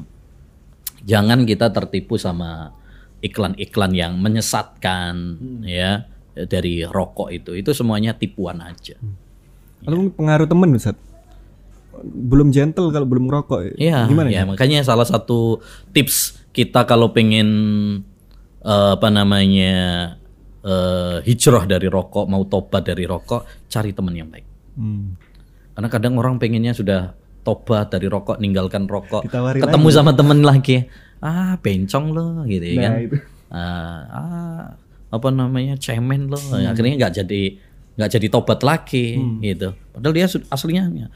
jangan kita tertipu sama iklan-iklan yang menyesatkan ya dari rokok itu. Itu semuanya tipuan aja.
Lalu mungkin pengaruh temen Ustaz. Belum gentle kalau belum ngerokok.
Iya,
Gimana
ya makanya salah satu tips kita kalau pengen eh, apa namanya eh, hijrah dari rokok, mau tobat dari rokok, cari teman yang baik.
Hmm.
Karena kadang orang pengennya sudah tobat dari rokok, ninggalkan rokok,
Ditawari
ketemu sama temen lagi, ah bencong lo, gitu ya
Nah,
kan?
itu.
Ah, ah, apa namanya cemen lo,
Hmm.
akhirnya nggak jadi nggak jadi tobat lagi,
Hmm.
gitu. Padahal dia aslinya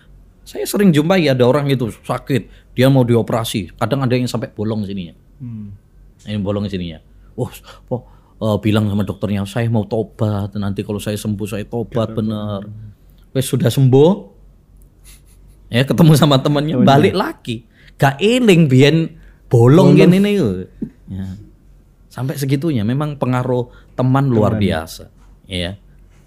saya sering jumpai ada orang itu sakit, dia mau dioperasi, kadang ada yang sampai bolong sininya,
Hmm.
ini bolong sininya. Wah, kok eh, bilang sama dokternya saya mau tobat, nanti kalau saya sembuh saya tobat bener. Wes sudah sembuh, ya ketemu sama temannya balik lagi, gak eling biyen bolong kan ini yuk. Ya. Sampai segitunya memang pengaruh teman luar biasa, ya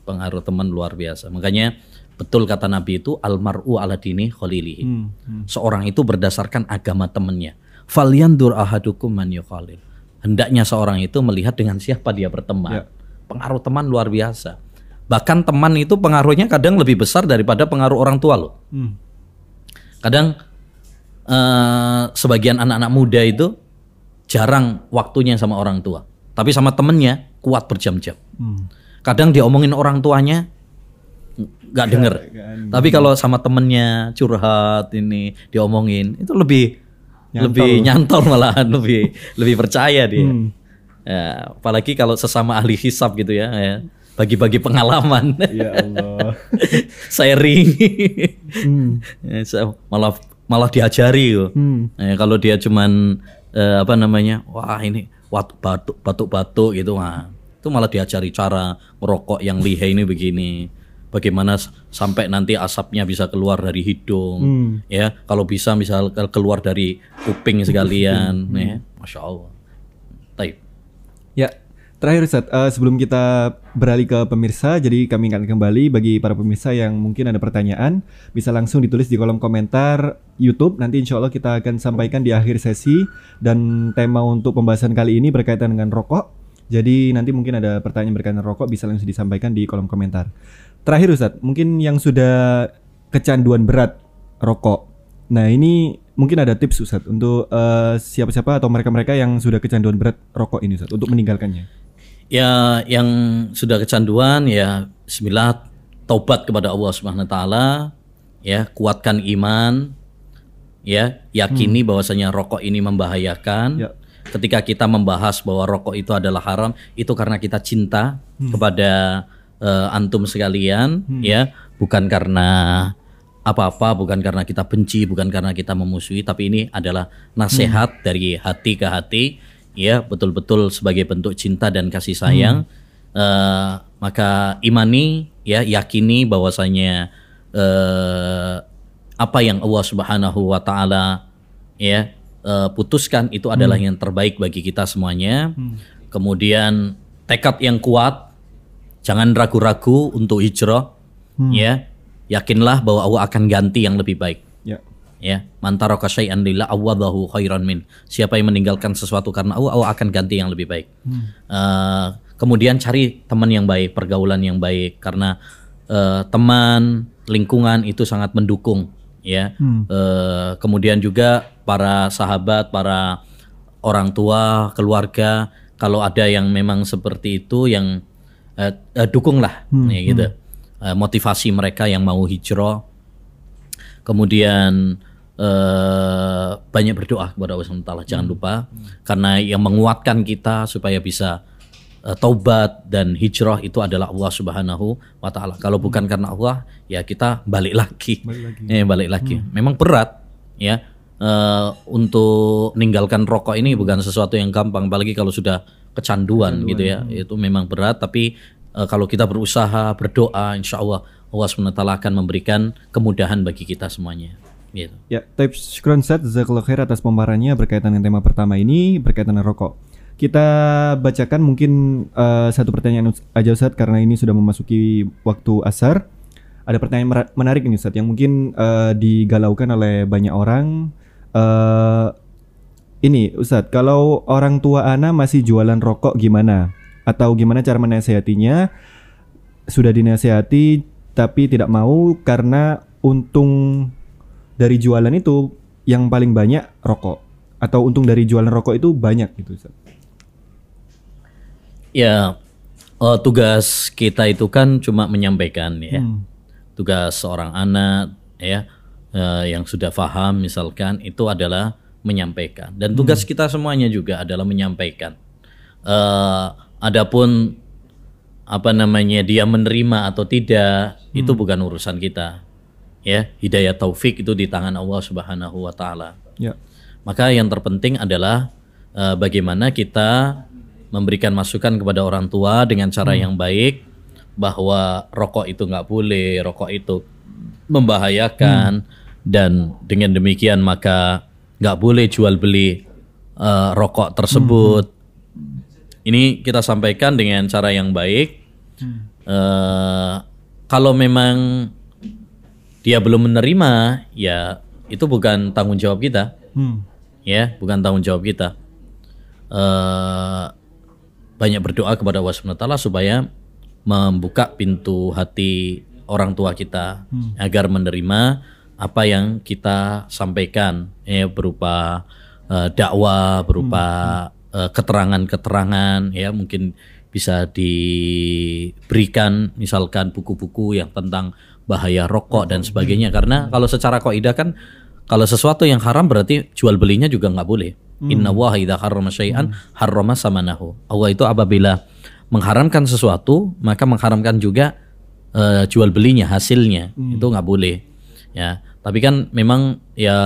pengaruh teman luar biasa. Makanya betul kata Nabi itu almaru ala dini khalilihi.
Hmm. Hmm.
Seorang itu berdasarkan agama temannya. Falyandur ahadukum man yukhalil. Hendaknya seorang itu melihat dengan siapa dia berteman.
Ya.
Pengaruh teman luar biasa. Bahkan teman itu pengaruhnya kadang lebih besar daripada pengaruh orang tua loh.
Hmm.
Kadang eh, sebagian anak-anak muda itu jarang waktunya sama orang tua. Tapi sama temennya kuat berjam-jam.
Hmm.
Kadang dia omongin orang tuanya nggak denger.
nggak
Tapi kalau sama temennya curhat ini diomongin itu lebih
Nyantol.
lebih nyantol malahan lebih lebih percaya dia.
Hmm.
Ya, apalagi kalau sesama ahli hisap gitu ya, ya. bagi-bagi pengalaman,
Ya Allah.
sharing,
Hmm.
Ya, saya malah malah diajari loh.
Hmm.
Eh, kalau dia cuman eh, apa namanya, wah ini wat- batuk batuk batuk gitu, wah itu malah diajari cara merokok yang lihai ini begini, bagaimana sampai nanti asapnya bisa keluar dari hidung,
Hmm.
ya kalau bisa misal ke- keluar dari kuping sekalian, ya, masya Allah. Taib.
Ya, terakhir Ustaz, eh, sebelum kita beralih ke pemirsa, jadi kami ingatkan kembali bagi para pemirsa yang mungkin ada pertanyaan, bisa langsung ditulis di kolom komentar YouTube. Nanti insya Allah kita akan sampaikan di akhir sesi dan tema untuk pembahasan kali ini berkaitan dengan rokok. Jadi nanti mungkin ada pertanyaan berkaitan rokok bisa langsung disampaikan di kolom komentar. Terakhir Ustadz, mungkin yang sudah kecanduan berat rokok. Nah ini mungkin ada tips Ustadz untuk uh, siapa-siapa atau mereka-mereka yang sudah kecanduan berat rokok ini Ustadz untuk meninggalkannya.
Ya yang sudah kecanduan ya bismillah taubat kepada Allah Subhanahu wa taala ya kuatkan iman ya yakini hmm. bahwasanya rokok ini membahayakan. Ya. Ketika kita membahas bahwa rokok itu adalah haram, itu karena kita cinta hmm. kepada uh, antum sekalian, hmm. ya, bukan karena apa-apa, bukan karena kita benci, bukan karena kita memusuhi, tapi ini adalah nasihat hmm. dari hati ke hati, ya, betul-betul sebagai bentuk cinta dan kasih sayang. Hmm. Uh, maka imani, ya, yakini bahwasanya uh, apa yang Allah Subhanahu wa taala ya uh, putuskan itu adalah hmm. yang terbaik bagi kita semuanya. Hmm. Kemudian tekad yang kuat, jangan ragu-ragu untuk hijrah hmm. ya. Yakinlah bahwa Allah akan ganti yang lebih baik. Ya. Ya, mantaraka syai'an lillah awadahu khairan min. Siapa yang meninggalkan sesuatu karena Allah, Allah akan ganti yang lebih baik. Hmm. Uh, kemudian cari teman yang baik, pergaulan yang baik karena uh, teman, lingkungan itu sangat mendukung ya. Hmm. E, kemudian juga para sahabat, para orang tua, keluarga, kalau ada yang memang seperti itu yang e, e, dukunglah, hmm. ya gitu. Hmm. E, motivasi mereka yang mau hijrah. Kemudian e, banyak berdoa kepada Allah SWT, jangan hmm. lupa, hmm. karena yang menguatkan kita supaya bisa uh, taubat dan hijrah itu adalah Allah Subhanahu wa taala. Kalau bukan hmm. karena Allah, ya kita balik lagi. Balik lagi. Ya, balik lagi. Hmm. Memang berat ya uh, untuk meninggalkan rokok ini bukan sesuatu yang gampang apalagi kalau sudah kecanduan, kecanduan gitu ya. Hmm. Itu memang berat tapi uh, kalau kita berusaha, berdoa, insya Allah Allah SWT akan memberikan kemudahan bagi kita semuanya. Gitu.
Ya, tips syukron set khair atas pemaparannya berkaitan dengan tema pertama ini berkaitan dengan rokok. Kita bacakan mungkin uh, satu pertanyaan aja Ustaz karena ini sudah memasuki waktu asar. Ada pertanyaan menarik ini Ustaz yang mungkin uh, digalaukan oleh banyak orang. Uh, ini Ustaz, kalau orang tua Ana masih jualan rokok gimana? Atau gimana cara menasehatinya? Sudah dinasehati tapi tidak mau karena untung dari jualan itu yang paling banyak rokok atau untung dari jualan rokok itu banyak gitu Ustaz.
Ya, uh, tugas kita itu kan cuma menyampaikan ya. Hmm. Tugas seorang anak ya uh, yang sudah paham misalkan itu adalah menyampaikan. Dan tugas hmm. kita semuanya juga adalah menyampaikan. Uh, adapun apa namanya dia menerima atau tidak hmm. itu bukan urusan kita. Ya, hidayah taufik itu di tangan Allah Subhanahu wa taala. Ya. Maka yang terpenting adalah uh, bagaimana kita memberikan masukan kepada orang tua dengan cara hmm. yang baik bahwa rokok itu nggak boleh, rokok itu membahayakan hmm. dan dengan demikian maka nggak boleh jual beli uh, rokok tersebut. Hmm. Ini kita sampaikan dengan cara yang baik. Hmm. Uh, kalau memang dia belum menerima, ya itu bukan tanggung jawab kita. Hmm. Ya, bukan tanggung jawab kita. Uh, banyak berdoa kepada Allah SWT supaya membuka pintu hati orang tua kita hmm. agar menerima apa yang kita sampaikan ya berupa uh, dakwah berupa uh, keterangan-keterangan ya mungkin bisa diberikan misalkan buku-buku yang tentang bahaya rokok dan sebagainya karena kalau secara kaidah kan kalau sesuatu yang haram berarti jual belinya juga nggak boleh Hmm. Inna Allah idza harrama syai'an hmm. harrama samanahu. Allah itu apabila mengharamkan sesuatu, maka mengharamkan juga uh, jual belinya, hasilnya. Hmm. Itu nggak boleh. Ya. Tapi kan memang ya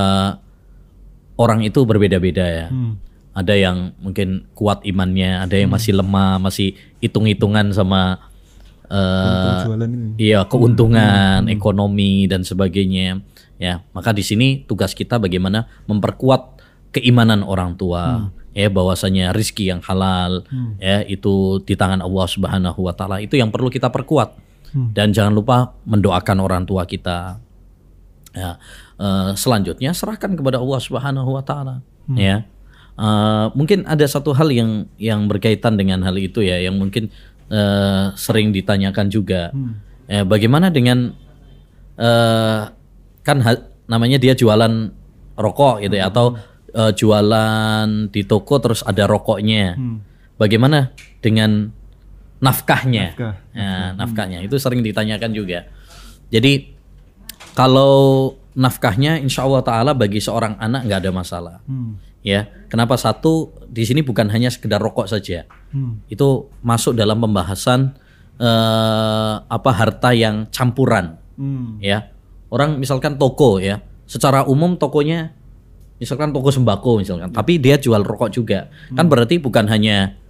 orang itu berbeda-beda ya. Hmm. Ada yang mungkin kuat imannya, ada yang hmm. masih lemah, masih hitung-hitungan sama uh, iya keuntungan hmm. ekonomi dan sebagainya. Ya, maka di sini tugas kita bagaimana memperkuat keimanan orang tua hmm. ya bahwasanya rizki yang halal hmm. ya itu di tangan Allah Subhanahu wa taala itu yang perlu kita perkuat hmm. dan jangan lupa mendoakan orang tua kita ya uh, selanjutnya serahkan kepada Allah Subhanahu wa taala hmm. ya Uh, mungkin ada satu hal yang yang berkaitan dengan hal itu ya, yang mungkin uh, sering ditanyakan juga. Hmm. Eh, bagaimana dengan uh, kan namanya dia jualan rokok gitu ya, hmm. atau uh, jualan di toko terus ada rokoknya. Hmm. Bagaimana dengan nafkahnya? Nafkah. Ya, nafkahnya itu sering ditanyakan juga. Jadi kalau nafkahnya insya Allah Taala bagi seorang anak nggak ada masalah. Hmm ya kenapa satu di sini bukan hanya sekedar rokok saja hmm. itu masuk dalam pembahasan uh, apa harta yang campuran hmm. ya orang misalkan toko ya secara umum tokonya misalkan toko sembako misalkan tapi dia jual rokok juga hmm. kan berarti bukan hanya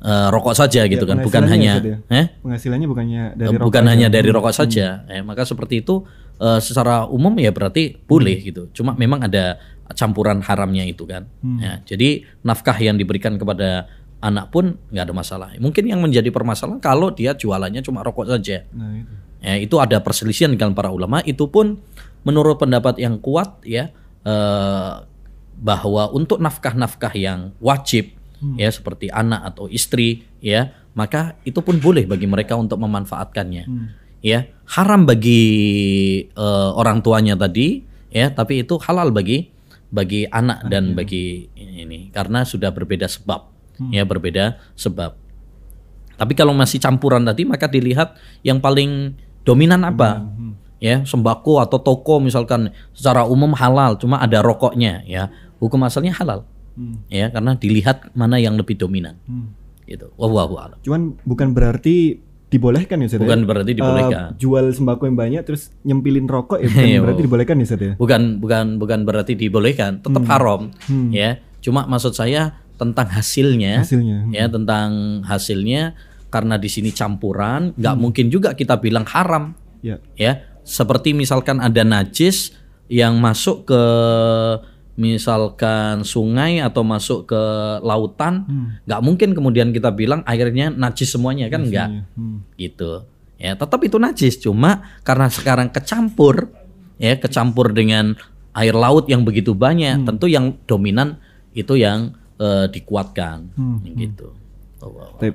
uh, rokok saja gitu ya, kan bukan hanya
eh? penghasilannya bukannya dari
bukan hanya dari rokok hmm. saja eh, maka seperti itu uh, secara umum ya berarti boleh hmm. gitu cuma memang ada campuran haramnya itu kan. Hmm. Ya, jadi nafkah yang diberikan kepada anak pun nggak ada masalah. Mungkin yang menjadi permasalahan kalau dia jualannya cuma rokok saja. Nah, itu. Ya, itu ada perselisihan dengan para ulama. Itu pun menurut pendapat yang kuat ya eh, bahwa untuk nafkah-nafkah yang wajib hmm. ya seperti anak atau istri ya maka itu pun boleh bagi mereka untuk memanfaatkannya. Hmm. Ya haram bagi uh, orang tuanya tadi ya tapi itu halal bagi bagi anak dan bagi ini karena sudah berbeda sebab hmm. ya berbeda sebab. Tapi kalau masih campuran tadi maka dilihat yang paling dominan apa? Hmm. Ya, sembako atau toko misalkan secara umum halal, cuma ada rokoknya ya. Hukum asalnya halal. Hmm. Ya, karena dilihat mana yang lebih dominan. Hmm. Gitu. Wallahu a'lam.
Cuman bukan berarti dibolehkan ya Ustaz
Bukan ya? berarti dibolehkan.
Uh, jual sembako yang banyak terus nyempilin rokok ya bukan berarti dibolehkan ya Ustaz ya?
Bukan bukan bukan berarti dibolehkan, tetap hmm. haram hmm. ya. Cuma maksud saya tentang hasilnya, hasilnya. Hmm. ya tentang hasilnya karena di sini campuran, nggak hmm. mungkin juga kita bilang haram. Ya. ya. Seperti misalkan ada najis yang masuk ke misalkan sungai atau masuk ke lautan hmm. nggak hmm. mungkin kemudian kita bilang airnya najis semuanya kan nggak hmm. gitu ya tetap itu najis cuma karena sekarang kecampur ya kecampur dengan air laut yang begitu banyak hmm. tentu yang dominan itu yang uh, dikuatkan hmm. gitu
oh, wow. Taip,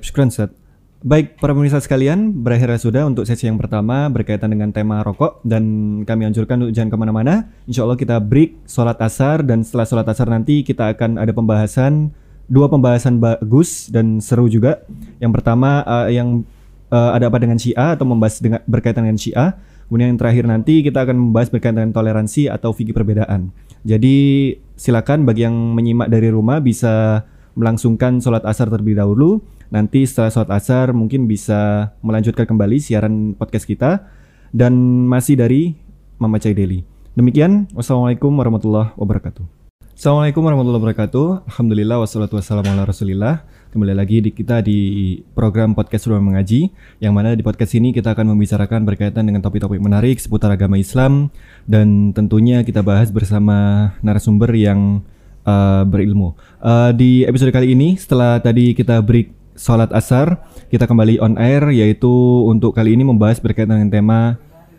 Baik, para pemirsa sekalian, berakhirnya sudah untuk sesi yang pertama berkaitan dengan tema rokok dan kami anjurkan untuk jangan ke mana-mana. Insya Allah kita break sholat asar dan setelah sholat asar nanti kita akan ada pembahasan dua pembahasan bagus dan seru juga. Yang pertama uh, yang uh, ada apa dengan Syiah atau membahas dengan berkaitan dengan Syiah. Kemudian yang terakhir nanti kita akan membahas berkaitan dengan toleransi atau fikih perbedaan. Jadi silakan bagi yang menyimak dari rumah bisa melangsungkan sholat asar terlebih dahulu Nanti setelah sholat asar mungkin bisa melanjutkan kembali siaran podcast kita dan masih dari Mama Cai Daily. Demikian, wassalamualaikum warahmatullahi wabarakatuh. Assalamualaikum warahmatullahi wabarakatuh. Alhamdulillah wassalatu wassalamu ala rasulillah. Kembali lagi di kita di program podcast Rumah Mengaji Yang mana di podcast ini kita akan membicarakan berkaitan dengan topik-topik menarik seputar agama Islam Dan tentunya kita bahas bersama narasumber yang uh, berilmu uh, Di episode kali ini setelah tadi kita break sholat asar kita kembali on air yaitu untuk kali ini membahas berkaitan dengan tema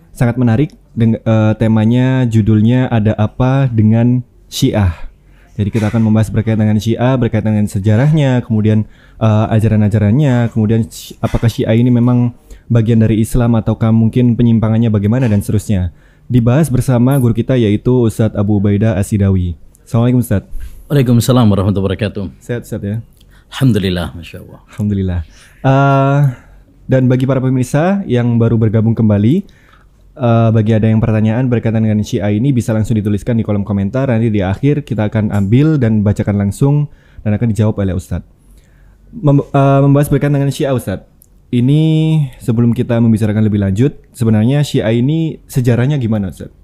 sangat menarik Deng uh, temanya judulnya ada apa dengan Syiah. Jadi kita akan membahas berkaitan dengan Syiah berkaitan dengan sejarahnya kemudian uh, ajaran-ajarannya kemudian apakah Syiah ini memang bagian dari Islam ataukah mungkin penyimpangannya bagaimana dan seterusnya. Dibahas bersama guru kita yaitu Ustadz Abu Ubaidah Asidawi Assalamualaikum Ustadz.
Waalaikumsalam warahmatullahi wabarakatuh.
Sehat Ustadz ya
Alhamdulillah, masya Allah.
Alhamdulillah. Uh, dan bagi para pemirsa yang baru bergabung kembali, uh, bagi ada yang pertanyaan berkaitan dengan Syiah ini bisa langsung dituliskan di kolom komentar. Nanti di akhir kita akan ambil dan bacakan langsung dan akan dijawab oleh Ustadz. Mem uh, membahas berkaitan dengan Syiah Ustadz. Ini sebelum kita membicarakan lebih lanjut, sebenarnya Syiah ini sejarahnya gimana Ustadz?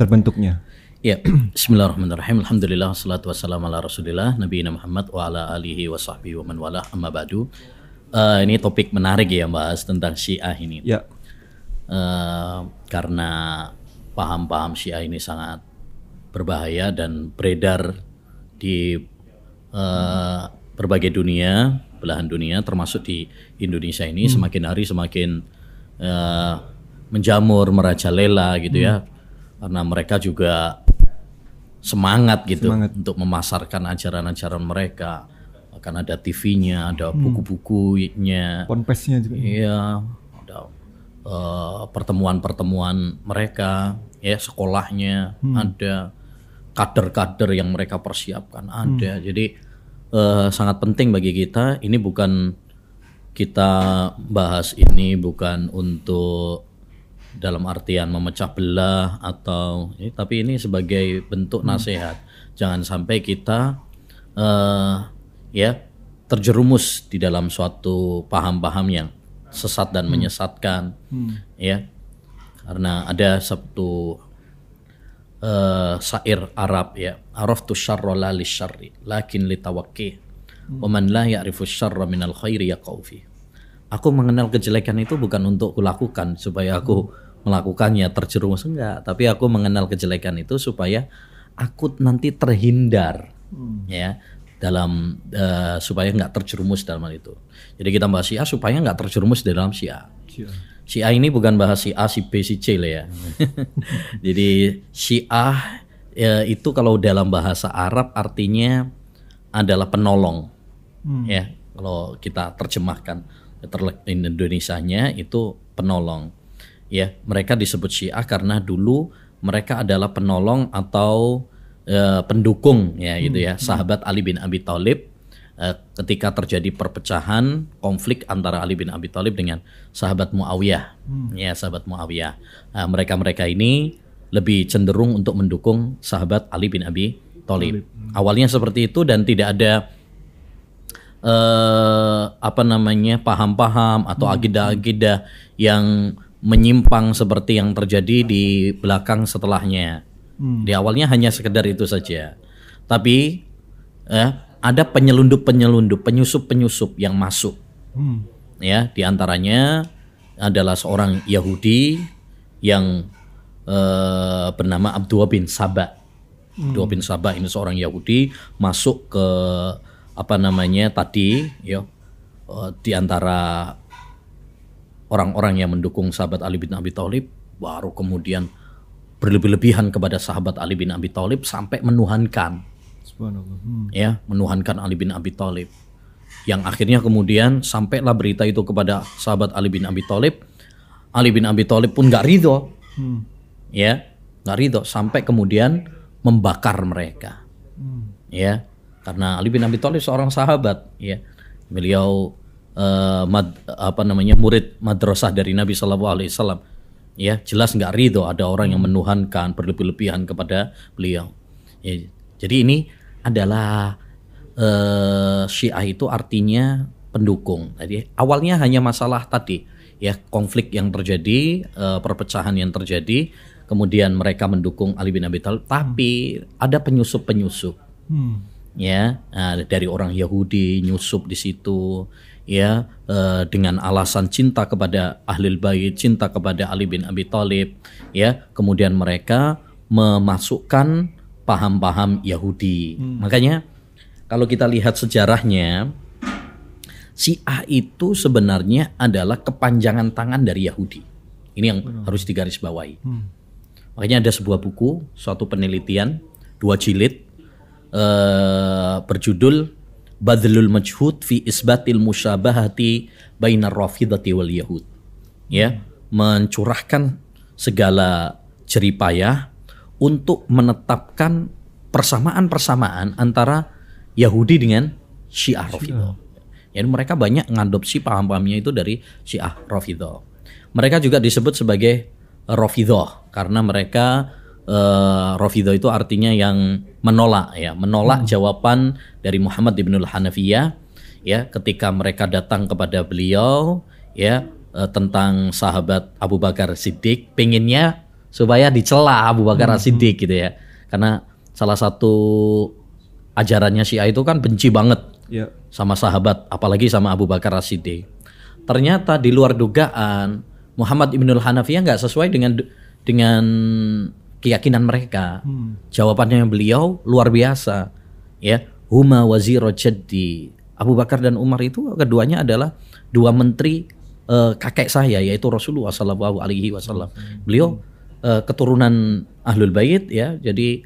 Terbentuknya.
Ya, bismillahirrahmanirrahim. Alhamdulillah wassalatu wassalamu ala Rasulillah Nabi Muhammad wa ala alihi wa sahbihi wa man wala amma ba'du. Uh, ini topik menarik ya bahas tentang Syiah ini.
Ya.
Uh, karena paham-paham Syiah ini sangat berbahaya dan beredar di uh, berbagai dunia, belahan dunia termasuk di Indonesia ini hmm. semakin hari semakin uh, menjamur merajalela gitu ya. hmm. ya. Karena mereka juga semangat gitu
Semangat.
untuk memasarkan ajaran-ajaran mereka. Akan ada TV-nya, ada
Hmm.
buku-bukunya,
Ponpesnya juga.
Iya, ada eh, pertemuan-pertemuan mereka, ya sekolahnya ada, kader-kader yang mereka persiapkan ada. Jadi eh, sangat penting bagi kita. Ini bukan kita bahas ini bukan untuk dalam artian memecah belah atau ini, tapi ini sebagai bentuk nasihat. Jangan sampai kita eh, ya terjerumus di dalam suatu paham-paham yang sesat dan menyesatkan, ya. Karena ada satu eh, syair Arab ya, araftu syarra la lisyarri, lakin litawakki. Wa man la ya'rifu syarra minal khairi yaqau. Aku mengenal kejelekan itu bukan untuk kulakukan supaya aku melakukannya terjerumus enggak, tapi aku mengenal kejelekan itu supaya aku nanti terhindar ya dalam eh, supaya nggak terjerumus dalam hal itu. Jadi kita bahas Syiah supaya nggak terjerumus di dalam Syiah. Syiah ini bukan bahas si A, si B, si C lah ya. Jadi Syiah ya, itu kalau dalam bahasa Arab artinya adalah penolong. Ya, kalau kita terjemahkan terle- Indonesianya itu penolong. Ya, mereka disebut Syiah karena dulu mereka adalah penolong atau eh, pendukung ya gitu ya, sahabat Ali bin Abi Thalib. Eh, ketika terjadi perpecahan konflik antara Ali bin Abi Thalib dengan sahabat Muawiyah. Ya sahabat Muawiyah. Nah, mereka-mereka ini lebih cenderung untuk mendukung sahabat Ali bin Abi Thalib. Awalnya seperti itu dan tidak ada eh, apa namanya paham-paham atau akidah-akidah yang menyimpang seperti yang terjadi di belakang setelahnya di awalnya hanya sekedar itu saja tapi eh, ada penyelundup-penyelundup, penyusup-penyusup yang masuk.
Hmm.
Ya, di antaranya adalah seorang Yahudi yang eh, bernama Abdullah bin Sabah. Abdullah bin Sabah ini seorang Yahudi masuk ke apa namanya tadi, ya, eh, di antara orang-orang yang mendukung sahabat Ali bin Abi Thalib, baru kemudian berlebih-lebihan kepada sahabat Ali bin Abi Thalib sampai menuhankan
Subhanallah. Hmm.
ya menuhankan Ali bin Abi Thalib yang akhirnya kemudian sampailah berita itu kepada sahabat Ali bin Abi Thalib Ali bin Abi Thalib pun nggak ridho
Hmm.
ya nggak ridho sampai kemudian membakar mereka
Hmm.
ya karena Ali bin Abi Thalib seorang sahabat ya beliau eh, mad- apa namanya murid madrasah dari Nabi Shallallahu Alaihi Wasallam. Ya jelas nggak ridho ada orang yang menuhankan berlebih-lebihan kepada beliau. Ya, jadi ini adalah eh, Syiah itu artinya pendukung. Jadi awalnya hanya masalah tadi ya konflik yang terjadi eh, perpecahan yang terjadi kemudian mereka mendukung Ali bin Abi Thalib tapi ada penyusup-penyusup.
Hmm.
ya nah, dari orang Yahudi nyusup di situ ya eh, dengan alasan cinta kepada ahlul bait cinta kepada Ali bin Abi Thalib ya. Kemudian mereka memasukkan paham-paham Yahudi. Makanya kalau kita lihat sejarahnya Syiah itu sebenarnya adalah kepanjangan tangan dari Yahudi. Ini yang harus digarisbawahi.
Hmm.
Makanya ada sebuah buku, suatu penelitian, dua jilid, eh, berjudul Badlul Majhud fi Isbatil Musyabahati Bainar Rafidati wal Yahud. Ya, mencurahkan segala jeripayah untuk menetapkan persamaan-persamaan antara Yahudi dengan Syiah Rafidah. Jadi mereka banyak mengadopsi paham-pahamnya itu dari Syiah Rafidah. Mereka juga disebut sebagai Rafidah karena mereka eh, Rafidah itu artinya yang menolak ya, menolak jawaban dari Muhammad ibnul Hanafiyah ya ketika mereka datang kepada beliau ya eh, tentang sahabat Abu Bakar Siddiq pengennya supaya dicela Abu Bakar Siddiq gitu ya. Karena salah satu ajarannya Syiah itu kan benci banget
Ya.
sama sahabat, apalagi sama Abu Bakar As-Siddiq. Ternyata di luar dugaan Muhammad Ibnul Hanafiyah nggak sesuai dengan dengan keyakinan mereka. Jawabannya beliau luar biasa. Ya, huma waziro jaddi. Abu Bakar dan Umar itu keduanya adalah dua menteri eh, kakek saya yaitu Rasulullah Shallallahu alaihi wasallam. Beliau eh, keturunan Ahlul Bait ya. Jadi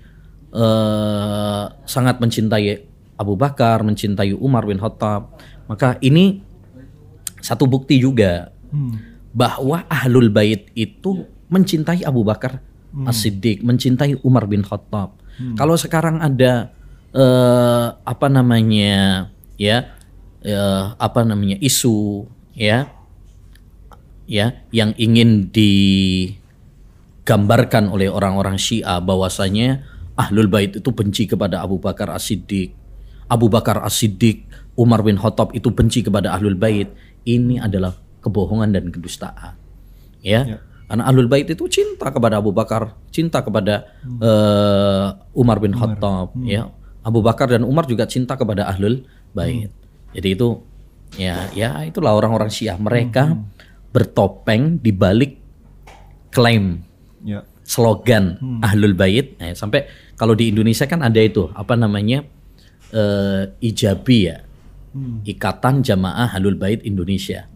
eh, sangat mencintai Abu Bakar, mencintai Umar bin Khattab, maka ini satu bukti juga bahwa ahlul bait itu mencintai Abu Bakar As-Siddiq, mencintai Umar bin Khattab. Kalau sekarang ada eh, apa namanya ya eh, apa namanya isu ya ya yang ingin digambarkan oleh orang-orang Syiah bahwasanya Ahlul Bait itu benci kepada Abu Bakar As-Siddiq. Abu Bakar As-Siddiq, Umar bin Khattab itu benci kepada Ahlul Bait. Ini adalah kebohongan dan kedustaan. Ya.
Ya.
Karena Ahlul Bait itu cinta kepada Abu Bakar, cinta kepada eh, Umar bin Khattab, ya. Abu Bakar dan Umar juga cinta kepada Ahlul Bait. Jadi itu ya ya itulah orang-orang Syiah mereka bertopeng di balik klaim
Ya.
slogan Ahlul Bait. Nah, sampai kalau di Indonesia kan ada itu apa namanya eh, ijabi ya, Ikatan Jamaah Ahlul Bait Indonesia.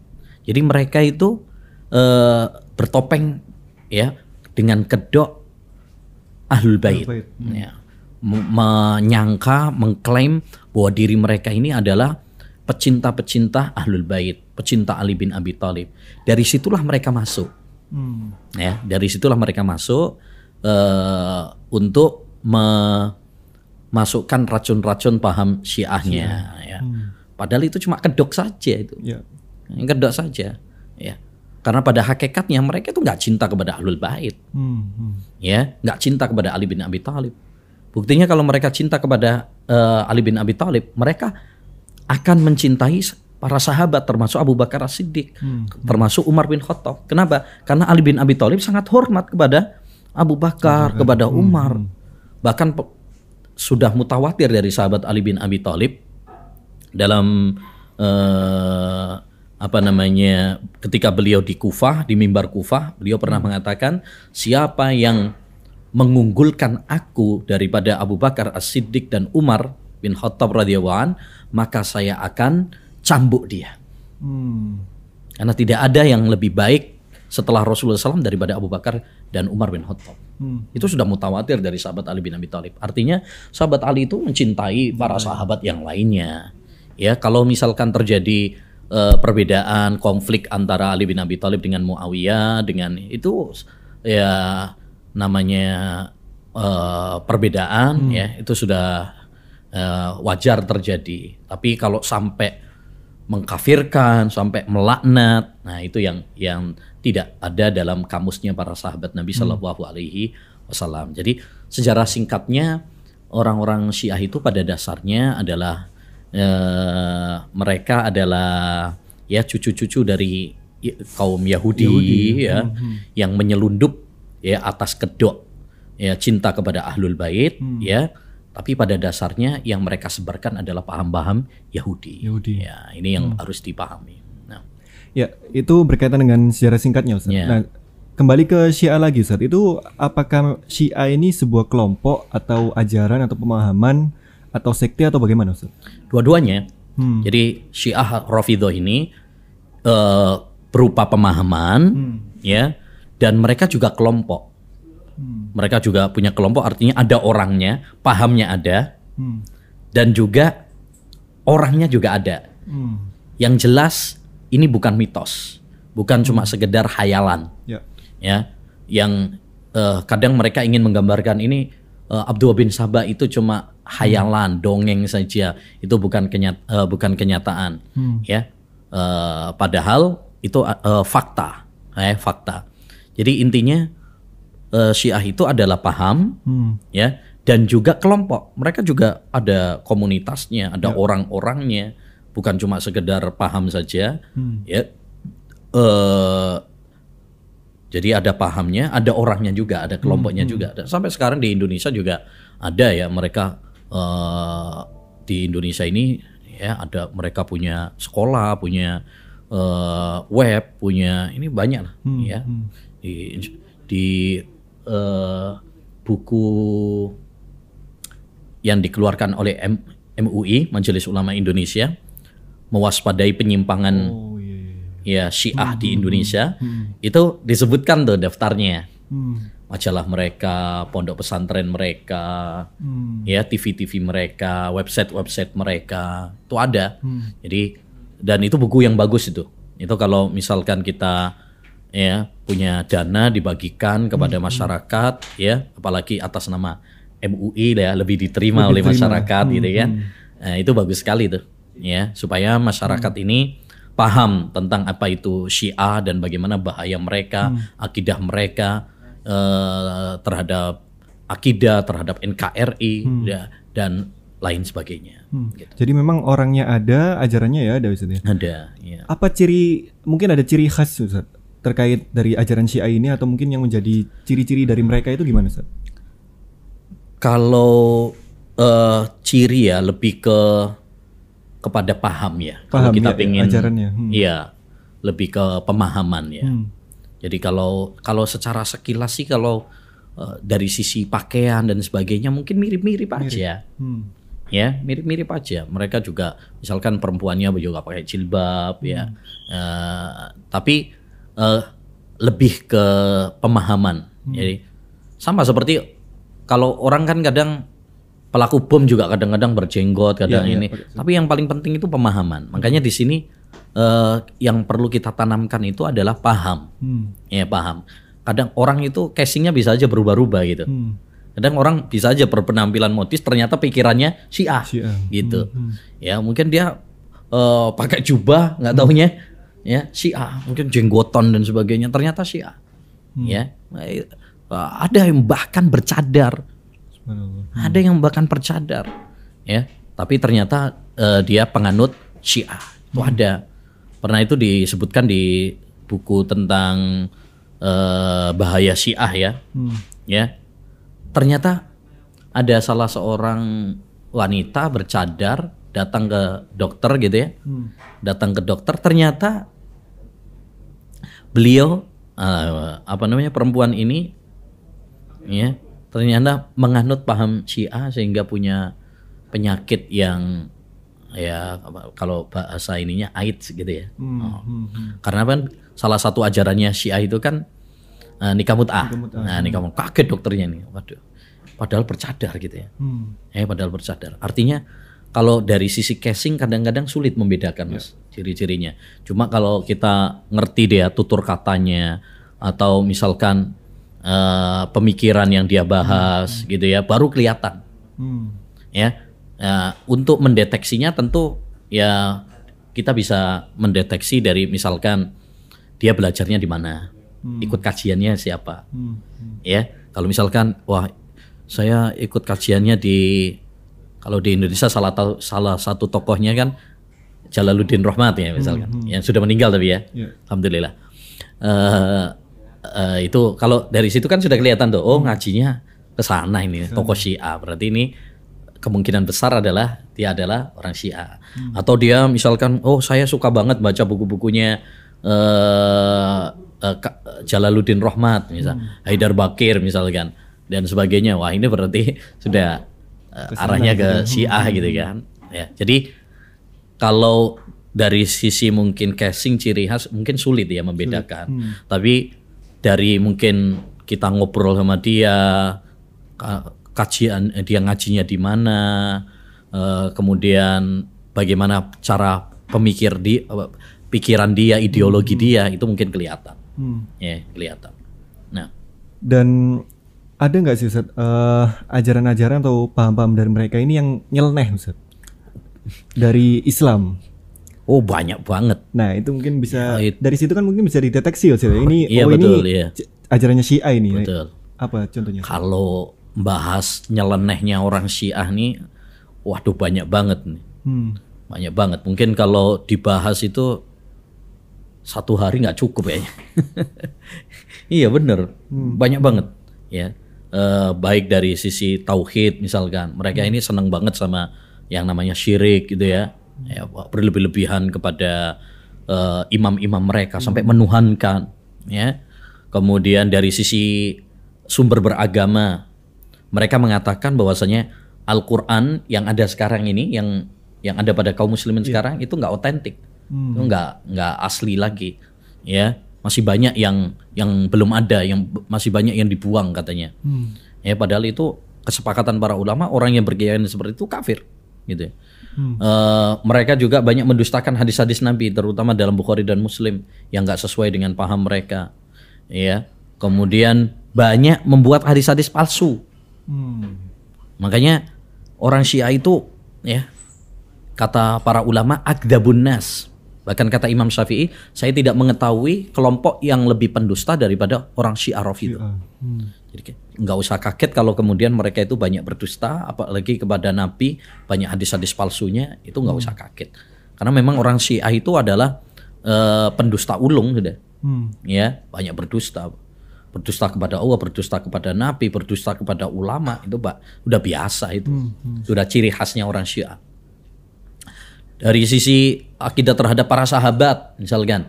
Jadi mereka itu eh, bertopeng ya dengan kedok Ahlul Bait.
Bait,
Ya. M- menyangka, mengklaim bahwa diri mereka ini adalah pecinta-pecinta Ahlul Bait, pecinta Ali bin Abi Thalib. Dari situlah mereka masuk
Hmm.
ya dari situlah mereka masuk eh, untuk memasukkan racun-racun paham syiahnya ya padahal itu cuma kedok saja itu
Ya.
kedok saja ya karena pada hakikatnya mereka itu nggak cinta kepada ahlul bait.
Hmm. Hmm.
ya nggak cinta kepada Ali bin Abi Thalib. Buktinya kalau mereka cinta kepada eh, Ali bin Abi Thalib mereka akan mencintai para sahabat termasuk Abu Bakar As-Siddiq termasuk Umar bin Khattab. Kenapa? Karena Ali bin Abi Thalib sangat hormat kepada Abu Bakar kepada Umar. bahkan pe- sudah mutawatir dari sahabat Ali bin Abi Thalib dalam eh, apa namanya ketika beliau di Kufah di mimbar Kufah beliau pernah mengatakan siapa yang mengunggulkan aku daripada Abu Bakar As-Siddiq dan Umar bin Khattab radhiyallahu an maka saya akan cambuk dia
Hmm.
karena tidak ada yang lebih baik setelah Rasulullah SAW daripada Abu Bakar dan Umar bin Khattab
Hmm.
itu sudah mutawatir dari sahabat Ali bin Abi Thalib. Artinya sahabat Ali itu mencintai para sahabat yang lainnya. Ya, kalau misalkan terjadi eh, perbedaan konflik antara Ali bin Abi Thalib dengan Muawiyah dengan itu ya namanya eh, perbedaan ya itu sudah eh, wajar terjadi. Tapi kalau sampai mengkafirkan sampai melaknat nah itu yang yang tidak ada dalam kamusnya para sahabat Nabi Shallallahu Alaihi Wasallam. Jadi sejarah singkatnya orang-orang Syiah itu pada dasarnya adalah eh, mereka adalah ya cucu-cucu dari i- kaum Yahudi, ya yang menyelundup ya atas kedok ya cinta kepada ahlul bait ya tapi pada dasarnya yang mereka sebarkan adalah paham-paham Yahudi.
Yahudi.
Ya, ini yang harus dipahami. Nah,
Ya, itu berkaitan dengan sejarah singkatnya Ustaz.
Ya.
Nah, kembali ke Syiah lagi Ustaz. Itu apakah Syiah ini sebuah kelompok atau ajaran atau pemahaman atau sekte atau bagaimana Ustaz?
dua-duanya.
Hmm.
Jadi Syiah Rafidhah ini eh, berupa pemahaman ya dan mereka juga kelompok. Mereka juga punya kelompok artinya ada orangnya, pahamnya ada
Hmm.
dan juga orangnya juga ada.
Hmm.
Yang jelas ini bukan mitos, bukan cuma sekedar hayalan.
Ya.
ya yang eh, kadang mereka ingin menggambarkan ini eh, Abdullah bin Sabah itu cuma hayalan dongeng saja. Itu bukan kenyat eh, bukan kenyataan ya. Eh, padahal itu eh, fakta eh, fakta. Jadi intinya eh, Syiah itu adalah paham
Hmm.
ya dan juga kelompok. Mereka juga ada komunitasnya ada orang-orangnya. Bukan cuma sekedar paham saja ya. Eh jadi ada pahamnya ada orangnya juga ada kelompoknya juga. Dan sampai sekarang di Indonesia juga ada ya. Mereka eh di Indonesia ini ya ada mereka punya sekolah punya eh, web punya ini banyak lah ya di di eh, buku yang dikeluarkan oleh M- MUI Majelis Ulama Indonesia mewaspadai penyimpangan
Oh iya. iya.
ya Syiah di Indonesia itu disebutkan tuh daftarnya
Hmm.
Majalah mereka, pondok pesantren mereka,
Hmm.
ya TV-TV mereka, website-website mereka itu ada. Jadi dan itu buku yang bagus itu. Itu kalau misalkan kita ya punya dana dibagikan kepada masyarakat ya, apalagi atas nama MUI ya lebih diterima oleh masyarakat gitu kan. Nah, itu bagus sekali tuh ya supaya masyarakat ini paham tentang apa itu Syiah dan bagaimana bahaya mereka, akidah mereka eh, terhadap akidah, terhadap NKRI ya, dan lain sebagainya. Gitu.
Jadi memang orangnya ada, ajarannya ya ada Ustaz ya.
Ada, ya.
Apa ciri mungkin ada ciri khas Ustaz terkait dari ajaran Syiah ini atau mungkin yang menjadi ciri-ciri dari mereka itu gimana Ustaz?
Kalau eh, ciri ya lebih ke kepada paham ya. Kalau
Paham
kita
ya,
pengen
ajarannya. Hmm.
Iya, lebih ke pemahaman ya.
Hmm.
Jadi kalau kalau secara sekilas sih kalau eh, dari sisi pakaian dan sebagainya mungkin mirip-mirip aja.
Hmm.
Ya, mirip-mirip aja. Mereka juga misalkan perempuannya juga pakai jilbab ya. Eh, tapi eh, lebih ke pemahaman. Jadi sama seperti kalau orang kan kadang pelaku bom juga kadang-kadang berjenggot kadang
Iya, iya,
ini. Tapi yang paling penting itu pemahaman. Makanya di sini eh, yang perlu kita tanamkan itu adalah paham.
Hmm.
Ya paham. Kadang orang itu casingnya bisa aja berubah-ubah gitu.
Hmm.
Kadang orang bisa aja berpenampilan modis ternyata pikirannya Syiah,
Syiah.
gitu. Ya mungkin dia eh, pakai jubah nggak taunya ya Syiah, mungkin jenggoton dan sebagainya ternyata Syiah. Ya. Eh, ada yang bahkan bercadar.
Subhanallah.
Ada yang bahkan bercadar, ya. Tapi ternyata eh, dia penganut Syiah. Itu ada. Pernah itu disebutkan di buku tentang eh, bahaya Syiah ya,
Hmm.
ya. Ternyata ada salah seorang wanita bercadar datang ke dokter gitu ya,
Hmm.
datang ke dokter ternyata beliau eh, apa namanya perempuan ini ya ternyata menganut paham Syiah sehingga punya penyakit yang ya kalau bahasa ininya AIDS gitu ya.
Hmm.
Oh.
Hmm. Hmm.
Karena kan salah satu ajarannya Syiah itu kan eh, nikah mut'ah. Nah, nikah mut'ah. Kaget dokternya nih. Waduh. Padahal bercadar gitu ya.
Hmm.
Eh padahal bercadar. Artinya kalau dari sisi casing kadang-kadang sulit membedakan Mas ciri-cirinya. Cuma kalau kita ngerti dia tutur katanya atau misalkan eh, pemikiran yang dia bahas gitu ya baru kelihatan
Hmm.
ya. Ya, untuk mendeteksinya tentu ya kita bisa mendeteksi dari misalkan dia belajarnya di mana, ikut kajiannya siapa,
Hmm. Hmm.
ya. Kalau misalkan wah saya ikut kajiannya di kalau di Indonesia salah tahu salah satu tokohnya kan Jalaluddin Rahmat ya misalkan, yang sudah meninggal tapi ya,
Ya.
alhamdulillah. Eh, eh, itu kalau dari situ kan sudah kelihatan tuh, oh ngajinya ke sana ini tokoh Syiah. Berarti ini kemungkinan besar adalah dia adalah orang Syiah. Atau dia misalkan, oh saya suka banget baca buku-bukunya eh, Ka- Jalaluddin Rahmat misal, Haidar Bakir misalkan dan sebagainya. Wah, ini berarti sudah eh, arahnya ke Syiah gitu kan. Ya. Jadi kalau dari sisi mungkin casing ciri khas mungkin sulit ya membedakan. Tapi dari mungkin kita ngobrol sama dia, kajian eh, dia ngajinya di mana, eh, kemudian bagaimana cara pemikir di apa, pikiran dia, ideologi dia itu mungkin kelihatan.
Hmm.
Ya, kelihatan. Nah,
Dan ada nggak sih Ustaz eh, ajaran-ajaran atau paham-paham dari mereka ini yang nyeleneh Ustaz? Dari Islam.
oh banyak banget.
Nah, itu mungkin bisa
Ya, it-
dari situ kan mungkin bisa dideteksi ya. Ini
Iya,
oh
betul,
ini
iya.
ajarannya Syiah ini.
Betul.
Apa contohnya?
Kalau bahas nyelenehnya orang Syiah nih, waduh banyak banget nih.
Hmm.
banyak banget. Mungkin kalau dibahas itu satu hari nggak cukup ya. Iya bener. Banyak banget ya. Eh, baik dari sisi tauhid misalkan. Mereka ini senang banget sama yang namanya syirik gitu ya. Ya wah, berlebih-lebihan kepada eh, imam-imam mereka sampai menuhankan ya. Kemudian dari sisi sumber beragama mereka mengatakan bahwasanya Al-Quran yang ada sekarang ini yang yang ada pada kaum muslimin sekarang itu nggak otentik itu nggak nggak asli lagi ya masih banyak yang yang belum ada, yang masih banyak yang dibuang katanya.
Hmm.
Ya padahal itu kesepakatan para ulama orang yang berkeyakinan seperti itu kafir gitu ya. Eh, mereka juga banyak mendustakan hadis-hadis Nabi terutama dalam Bukhari dan Muslim yang nggak sesuai dengan paham mereka. Ya. Kemudian banyak membuat hadis-hadis palsu.
Hmm.
Makanya orang Syiah itu ya kata para ulama akdabun nas. Bahkan kata Imam Syafi'i, saya tidak mengetahui kelompok yang lebih pendusta daripada orang Syiah Rafidhah.
Ah. Hmm.
Jadi nggak usah kaget kalau kemudian mereka itu banyak berdusta, apalagi kepada Nabi banyak hadis-hadis palsunya itu nggak usah kaget. Karena memang orang Syiah itu adalah eh, pendusta ulung sudah,
Hmm.
ya banyak berdusta, berdusta kepada Allah, berdusta kepada Nabi, berdusta kepada ulama itu pak udah biasa itu, sudah ciri khasnya orang Syiah. Dari sisi akidah terhadap para sahabat, misalkan,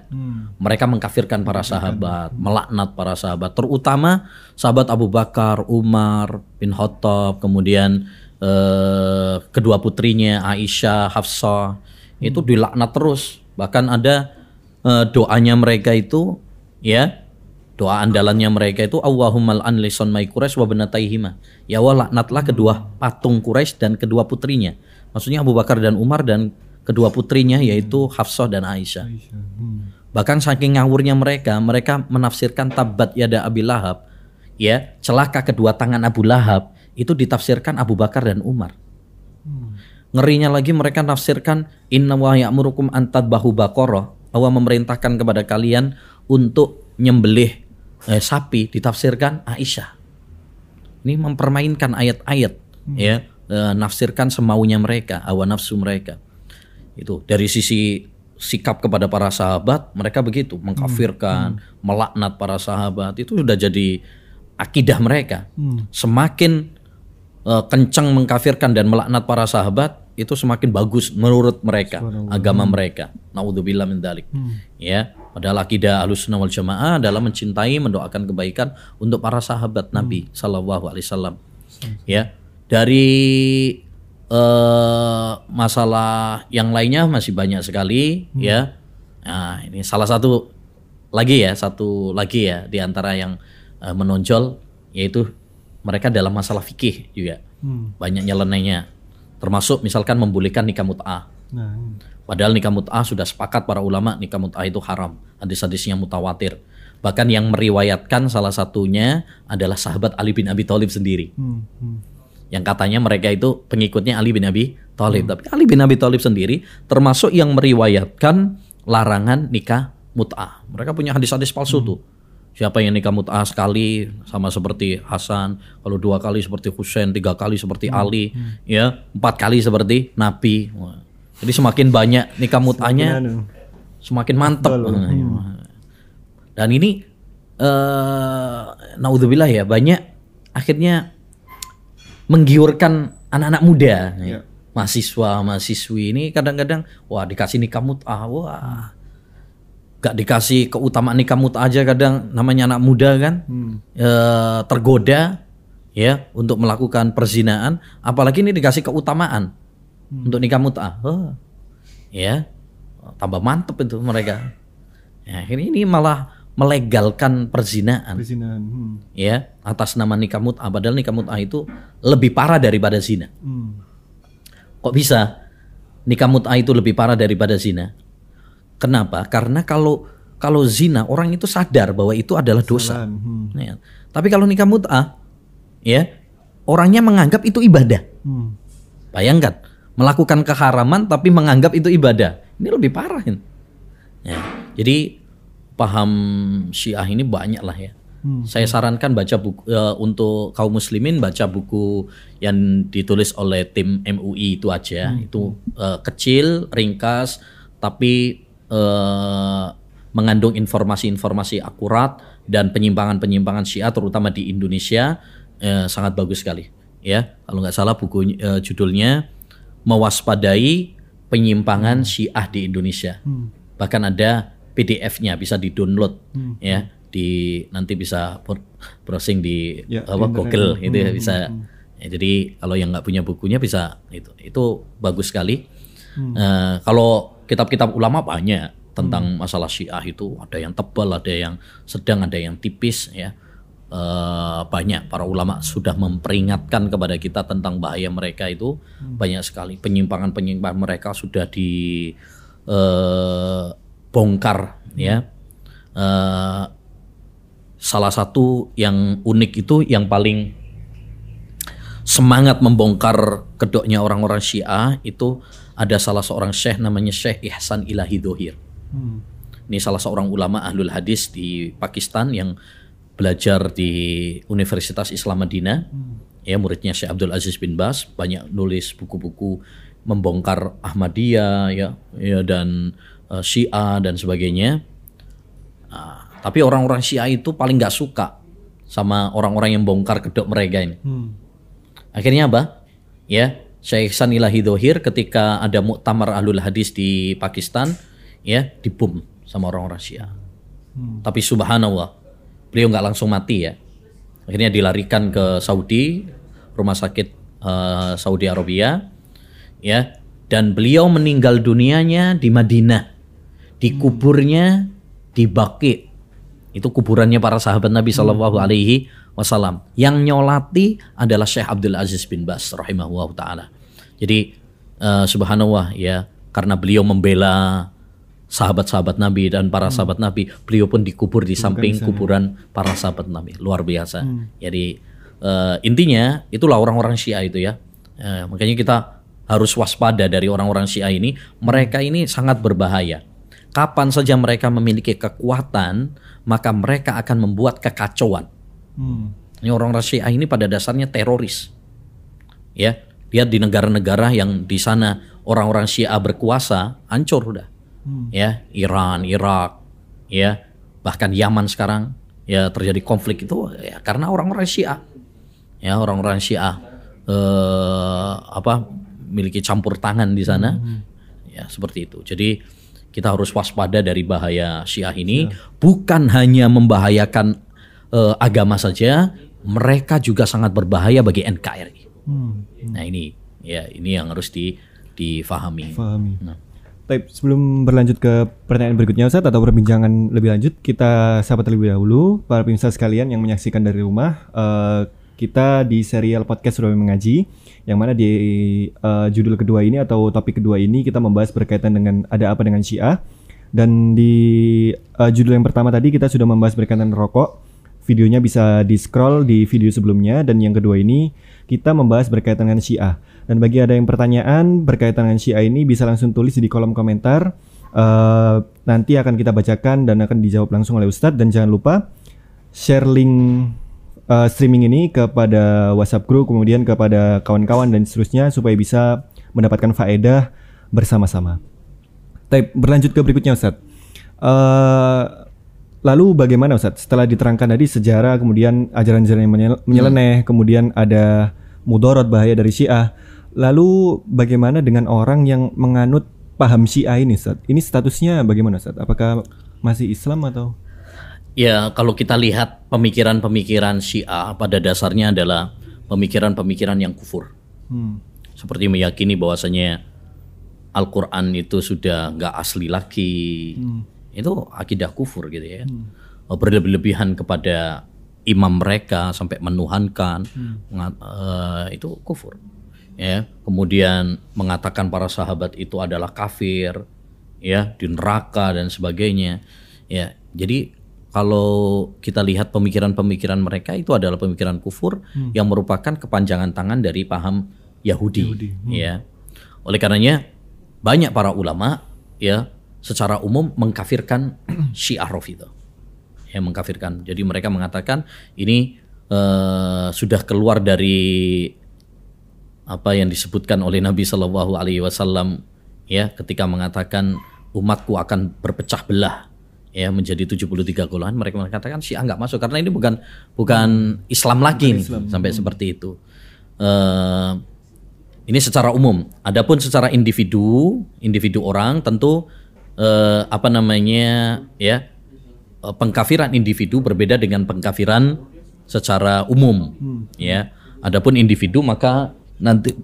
mereka mengkafirkan para sahabat, melaknat para sahabat, terutama sahabat Abu Bakar, Umar bin Khattab, kemudian eh, kedua putrinya Aisyah, Hafsah, itu dilaknat terus. Bahkan ada eh, doanya mereka itu, ya, doa andalannya mereka itu Allahumma an lison mai Quraisy wa banataihima. Ya Allah laknatlah kedua patung Quraisy dan kedua putrinya. Maksudnya Abu Bakar dan Umar dan kedua putrinya yaitu Hafsah dan Aisyah.
Hmm.
Bahkan saking ngawurnya mereka, mereka menafsirkan tabat yada Abi Lahab, ya, celaka kedua tangan Abu Lahab itu ditafsirkan Abu Bakar dan Umar. Ngerinya lagi mereka nafsirkan inna wa ya'murukum an tadbahu baqarah. Allah memerintahkan kepada kalian untuk nyembelih eh, sapi ditafsirkan Aisyah. Ini mempermainkan ayat-ayat ya, eh, nafsirkan semaunya mereka, hawa nafsu mereka. Itu dari sisi sikap kepada para sahabat mereka begitu mengkafirkan, melaknat para sahabat itu sudah jadi akidah mereka. Semakin eh, kencang mengkafirkan dan melaknat para sahabat itu semakin bagus menurut mereka agama mereka. Nauzubillah min dzalik. Ya, padahal akidah Ahlussunnah wal Jamaah adalah mencintai, mendoakan kebaikan untuk para sahabat Nabi sallallahu alaihi wasallam. Ya. Dari eh masalah yang lainnya masih banyak sekali ya. Nah, ini salah satu lagi ya, satu lagi ya di antara yang eh, menonjol yaitu mereka dalam masalah fikih juga. Banyak nyelenehnya. Termasuk misalkan membolehkan nikah mut'ah.
Nah, hmm.
Padahal nikah mut'ah sudah sepakat para ulama nikah mut'ah itu haram. Hadis-hadisnya mutawatir. Bahkan yang meriwayatkan salah satunya adalah sahabat Ali bin Abi Thalib sendiri.
Hmm. Hmm.
Yang katanya mereka itu pengikutnya Ali bin Abi Thalib. Tapi Ali bin Abi Thalib sendiri termasuk yang meriwayatkan larangan nikah mut'ah. Mereka punya hadis-hadis palsu tuh. Siapa yang nikah mut'ah sekali sama seperti Hasan, kalau dua kali seperti Husain, tiga kali seperti Ali, ya empat kali seperti Nabi. Wah. Jadi semakin banyak nikah mut'ahnya,
Anu.
semakin mantep. Dan ini eh naudzubillah ya banyak akhirnya menggiurkan anak-anak muda, ya. mahasiswa, mahasiswi ini kadang-kadang wah dikasih nikah mut'ah, wah gak dikasih keutamaan nikah mut'ah aja kadang namanya anak muda kan eh, tergoda ya untuk melakukan perzinaan, apalagi ini dikasih keutamaan untuk nikah mut'ah, oh, ya tambah mantep itu mereka. Ya, ini ini malah melegalkan perzinaan
Perzinahan. Hmm.
ya atas nama nikah mut'ah padahal nikah mut'ah itu lebih parah daripada zina.
Hmm.
Kok bisa nikah mut'ah itu lebih parah daripada zina? Kenapa? Karena kalau kalau zina orang itu sadar bahwa itu adalah dosa.
Hmm.
Ya. Tapi kalau nikah mut'ah ya orangnya menganggap itu ibadah.
Hmm.
Bayangkan melakukan keharaman tapi menganggap itu ibadah. Ini lebih parah. ini. Ya. Jadi paham Syiah ini banyak lah ya. Saya sarankan baca buku eh, untuk kaum muslimin baca buku yang ditulis oleh tim MUI itu aja. Itu eh, kecil, ringkas, tapi eh, mengandung informasi-informasi akurat dan penyimpangan-penyimpangan Syiah terutama di Indonesia eh, sangat bagus sekali. Ya, kalau nggak salah buku eh, judulnya mewaspadai penyimpangan Syiah di Indonesia. Bahkan ada PDF-nya bisa di-download ya di nanti bisa br- browsing di
Ya,
apa
di.
Google itu ya bisa. Ya, jadi kalau yang nggak punya bukunya bisa itu itu bagus sekali. Eh, kalau kitab-kitab ulama banyak tentang masalah Syiah itu. Ada yang tebal, ada yang sedang, ada yang tipis ya. Eh, banyak. Para ulama sudah memperingatkan kepada kita tentang bahaya mereka itu. Banyak sekali. Penyimpangan-penyimpangan mereka sudah dibongkar ya. Eh, salah satu yang unik itu yang paling semangat membongkar kedoknya orang-orang Syiah itu ada salah seorang syekh namanya Syekh Ihsan Ilahi Dohir. Ini salah seorang ulama ahlul hadis di Pakistan yang belajar di Universitas Islam Madinah. Ya muridnya Syekh Abdul Aziz bin Bas banyak nulis buku-buku membongkar Ahmadiyah ya, ya dan eh, Syiah dan sebagainya. Ah, tapi orang-orang Syiah itu paling nggak suka sama orang-orang yang bongkar kedok mereka ini. Akhirnya apa? Ya, Syekh Ihsan Ilahi Dohir ketika ada muktamar ahlul hadis di Pakistan, ya dibom sama orang-orang Syiah. Tapi subhanallah, beliau nggak langsung mati ya. Akhirnya dilarikan ke Saudi, rumah sakit eh, Saudi Arabia, ya. Dan beliau meninggal dunianya di Madinah, dikuburnya di Baqi. Itu kuburannya para sahabat Nabi Shallallahu Alaihi Wasallam. Yang nyolati adalah Syekh Abdul Aziz bin Bas rahimahullah taala. Jadi eh, subhanallah ya karena beliau membela sahabat-sahabat Nabi dan para sahabat Nabi, beliau pun dikubur di samping kuburan para sahabat Nabi. Luar biasa. Jadi eh, intinya itulah orang-orang Syiah itu ya. Eh, makanya kita harus waspada dari orang-orang Syiah ini. Mereka ini sangat berbahaya. Kapan saja mereka memiliki kekuatan, maka mereka akan membuat kekacauan.
Hmm.
Ini orang-orang Syiah ini pada dasarnya teroris. Ya, lihat di negara-negara yang di sana orang-orang Syiah berkuasa, hancur udah. Ya, Iran, Irak, ya, bahkan Yaman sekarang ya terjadi konflik itu ya karena orang-orang Syiah. Ya, orang-orang Syiah eh apa memiliki campur tangan di sana. Ya, seperti itu. Jadi kita harus waspada dari bahaya Syiah ini bukan hanya membahayakan eh, agama saja, mereka juga sangat berbahaya bagi NKRI.
Hmm.
Nah, ini ya ini yang harus di difahami.
Pahami.
Nah.
Baik, sebelum berlanjut ke pertanyaan berikutnya Ustadz atau perbincangan lebih lanjut, kita sahabat terlebih dahulu para pemirsa sekalian yang menyaksikan dari rumah, eh, kita di serial podcast Surabaya Mengaji, yang mana di eh, judul kedua ini atau topik kedua ini kita membahas berkaitan dengan ada apa dengan Syiah. Dan di eh, judul yang pertama tadi kita sudah membahas berkaitan rokok. Videonya bisa di scroll di video sebelumnya dan yang kedua ini kita membahas berkaitan dengan Syiah. Dan bagi ada yang pertanyaan berkaitan dengan Syiah ini bisa langsung tulis di kolom komentar. Eh, nanti akan kita bacakan dan akan dijawab langsung oleh Ustadz dan jangan lupa share link eh, streaming ini kepada WhatsApp group kemudian kepada kawan-kawan dan seterusnya supaya bisa mendapatkan faedah bersama-sama. Tapi berlanjut ke berikutnya Ustadz. Eh, lalu bagaimana Ustadz setelah diterangkan tadi sejarah kemudian ajaran-ajaran yang menyel- menyeleneh kemudian ada mudorot bahaya dari Syiah. Lalu bagaimana dengan orang yang menganut paham Syiah ini Ustadz? Ini statusnya bagaimana Ustadz? Apakah masih Islam atau
Ya, kalau kita lihat pemikiran-pemikiran Syiah pada dasarnya adalah pemikiran-pemikiran yang kufur.
Hmm.
Seperti meyakini bahwasanya Al-Qur'an itu sudah nggak asli lagi. Itu akidah kufur gitu ya. Berlebih-lebihan kepada imam mereka sampai menuhankan menga- eh, itu kufur. Ya, kemudian mengatakan para sahabat itu adalah kafir, ya, di neraka dan sebagainya. Ya, jadi kalau kita lihat pemikiran-pemikiran mereka itu adalah pemikiran kufur yang merupakan kepanjangan tangan dari paham Yahudi, ya. Oleh karenanya banyak para ulama ya secara umum mengkafirkan Syiah Rafidhah. Ya mengkafirkan. Jadi mereka mengatakan ini eh, sudah keluar dari apa yang disebutkan oleh Nabi Shallallahu Alaihi Wasallam ya ketika mengatakan umatku akan berpecah belah ya menjadi 73 golongan. Mereka mengatakan Syiah nggak masuk karena ini bukan bukan Islam lagi nih sampai seperti itu. Eh, ini secara umum. Adapun secara individu individu orang tentu eh, apa namanya ya eh, pengkafiran individu berbeda dengan pengkafiran secara umum ya. Adapun individu maka nanti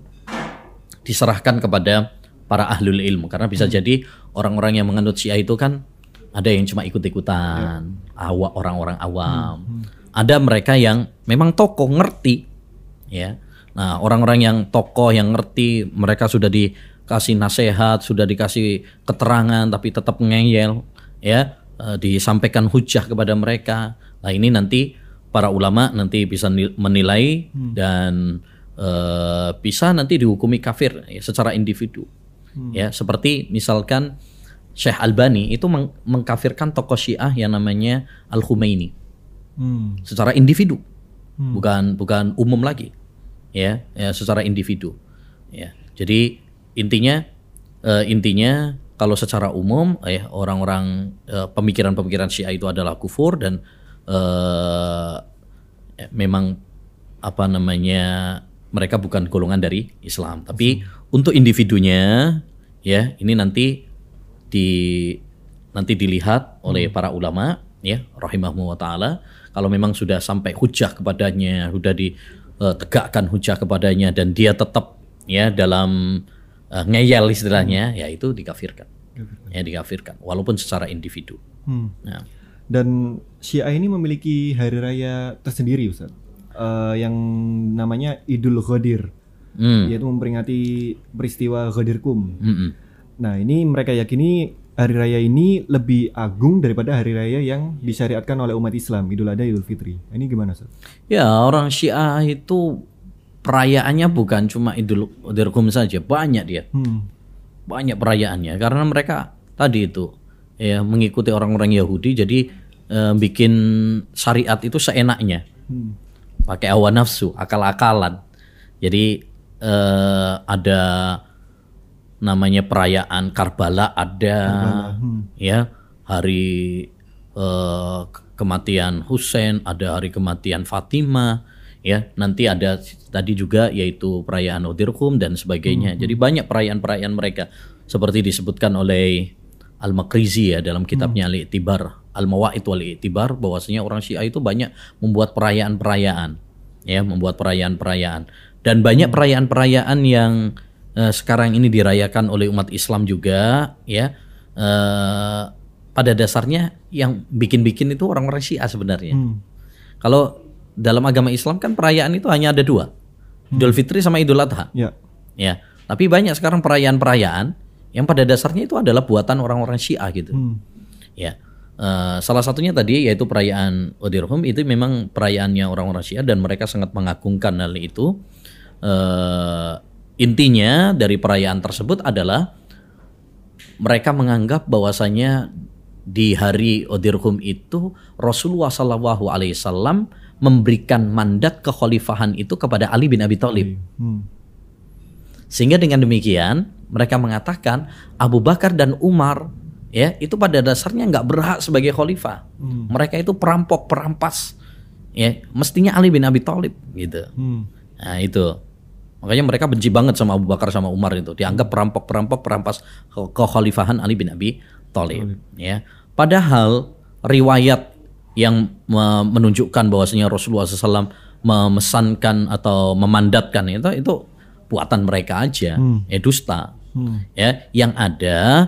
diserahkan kepada para ahlul ilmu. Karena bisa jadi orang-orang yang menganut Syiah itu kan ada yang cuma ikut-ikutan, awak orang-orang awam. Ada mereka yang memang tokoh ngerti ya. Nah, orang-orang yang tokoh yang ngerti, mereka sudah dikasih nasihat, sudah dikasih keterangan tapi tetap ngeyel ya, eh, disampaikan hujah kepada mereka. Nah, ini nanti para ulama nanti bisa nil- menilai dan eh, bisa nanti dihukumi kafir ya, secara individu. Ya, seperti misalkan Syekh Albani itu meng- mengkafirkan tokoh Syiah yang namanya Al Khumaini
Hmm.
secara individu, bukan bukan umum lagi, ya, ya secara individu, ya. Jadi intinya eh, intinya kalau secara umum, eh orang-orang eh, pemikiran-pemikiran Syiah itu adalah kufur dan eh, memang apa namanya mereka bukan golongan dari Islam, tapi untuk individunya, ya ini nanti di nanti dilihat oleh para ulama ya rahimahmu wa taala. Kalau memang sudah sampai hujah kepadanya sudah ditegakkan hujah kepadanya dan dia tetap ya dalam eh, ngeyel istilahnya ya itu dikafirkan ya dikafirkan walaupun secara individu
Hmm.
nah,
Dan Syiah ini memiliki hari raya tersendiri Ustaz. Eh, yang namanya Idul Ghadir,
hmm,
yaitu memperingati peristiwa Ghadir Kum.
mm, mm.
Nah, ini mereka yakini hari raya ini lebih agung daripada hari raya yang disyariatkan oleh umat Islam, Idul Adha, Idul Fitri. Ini gimana, Ustaz?
ya orang Syiah itu perayaannya bukan cuma Idul Adha saja banyak dia.
Hmm.
banyak perayaannya karena mereka tadi itu ya mengikuti orang-orang Yahudi jadi eh, bikin syariat itu seenaknya.
Hmm.
pakai hawa nafsu akal-akalan. Jadi eh, ada namanya perayaan Karbala ada ya hari eh, ke- kematian Husain ada hari kematian Fatimah ya nanti ada tadi juga yaitu perayaan Udirhum dan sebagainya. Jadi banyak perayaan-perayaan mereka. Seperti disebutkan oleh Al-Makrizi ya dalam kitabnya Al-I'tibar Al-Mawa'id wal I'tibar bahwasanya orang Syiah itu banyak membuat perayaan-perayaan ya membuat perayaan-perayaan. Dan banyak perayaan-perayaan yang eh, sekarang ini dirayakan oleh umat Islam juga ya. Eh, pada dasarnya yang bikin-bikin itu orang-orang Syiah sebenarnya.
Hmm.
kalau dalam agama Islam kan perayaan itu hanya ada dua. Idul Fitri sama Idul Adha.
Ya.
ya tapi banyak sekarang perayaan-perayaan yang pada dasarnya itu adalah buatan orang-orang Syiah gitu.
Hmm.
ya Eh, salah satunya tadi yaitu perayaan Udirhum itu memang perayaannya orang-orang Syiah dan mereka sangat mengagungkan hal itu. Eh, intinya dari perayaan tersebut adalah mereka menganggap bahwasanya di hari Udirhum itu Rasulullah Shallallahu Alaihi Wasallam memberikan mandat kekhalifahan itu kepada Ali bin Abi Thalib
Hmm.
sehingga dengan demikian mereka mengatakan Abu Bakar dan Umar ya itu pada dasarnya nggak berhak sebagai khalifah. Mereka itu perampok, perampas. Ya, mestinya Ali bin Abi Thalib gitu.
Hmm.
Nah, itu. Makanya mereka benci banget sama Abu Bakar sama Umar itu. Dianggap perampok-perampok, perampas ke- kekhalifahan Ali bin Abi Thalib, ya. Padahal riwayat yang me- menunjukkan bahwasanya Rasulullah SAW memesankan atau memandatkan itu itu buatan mereka aja, ya dusta. Ya, yang ada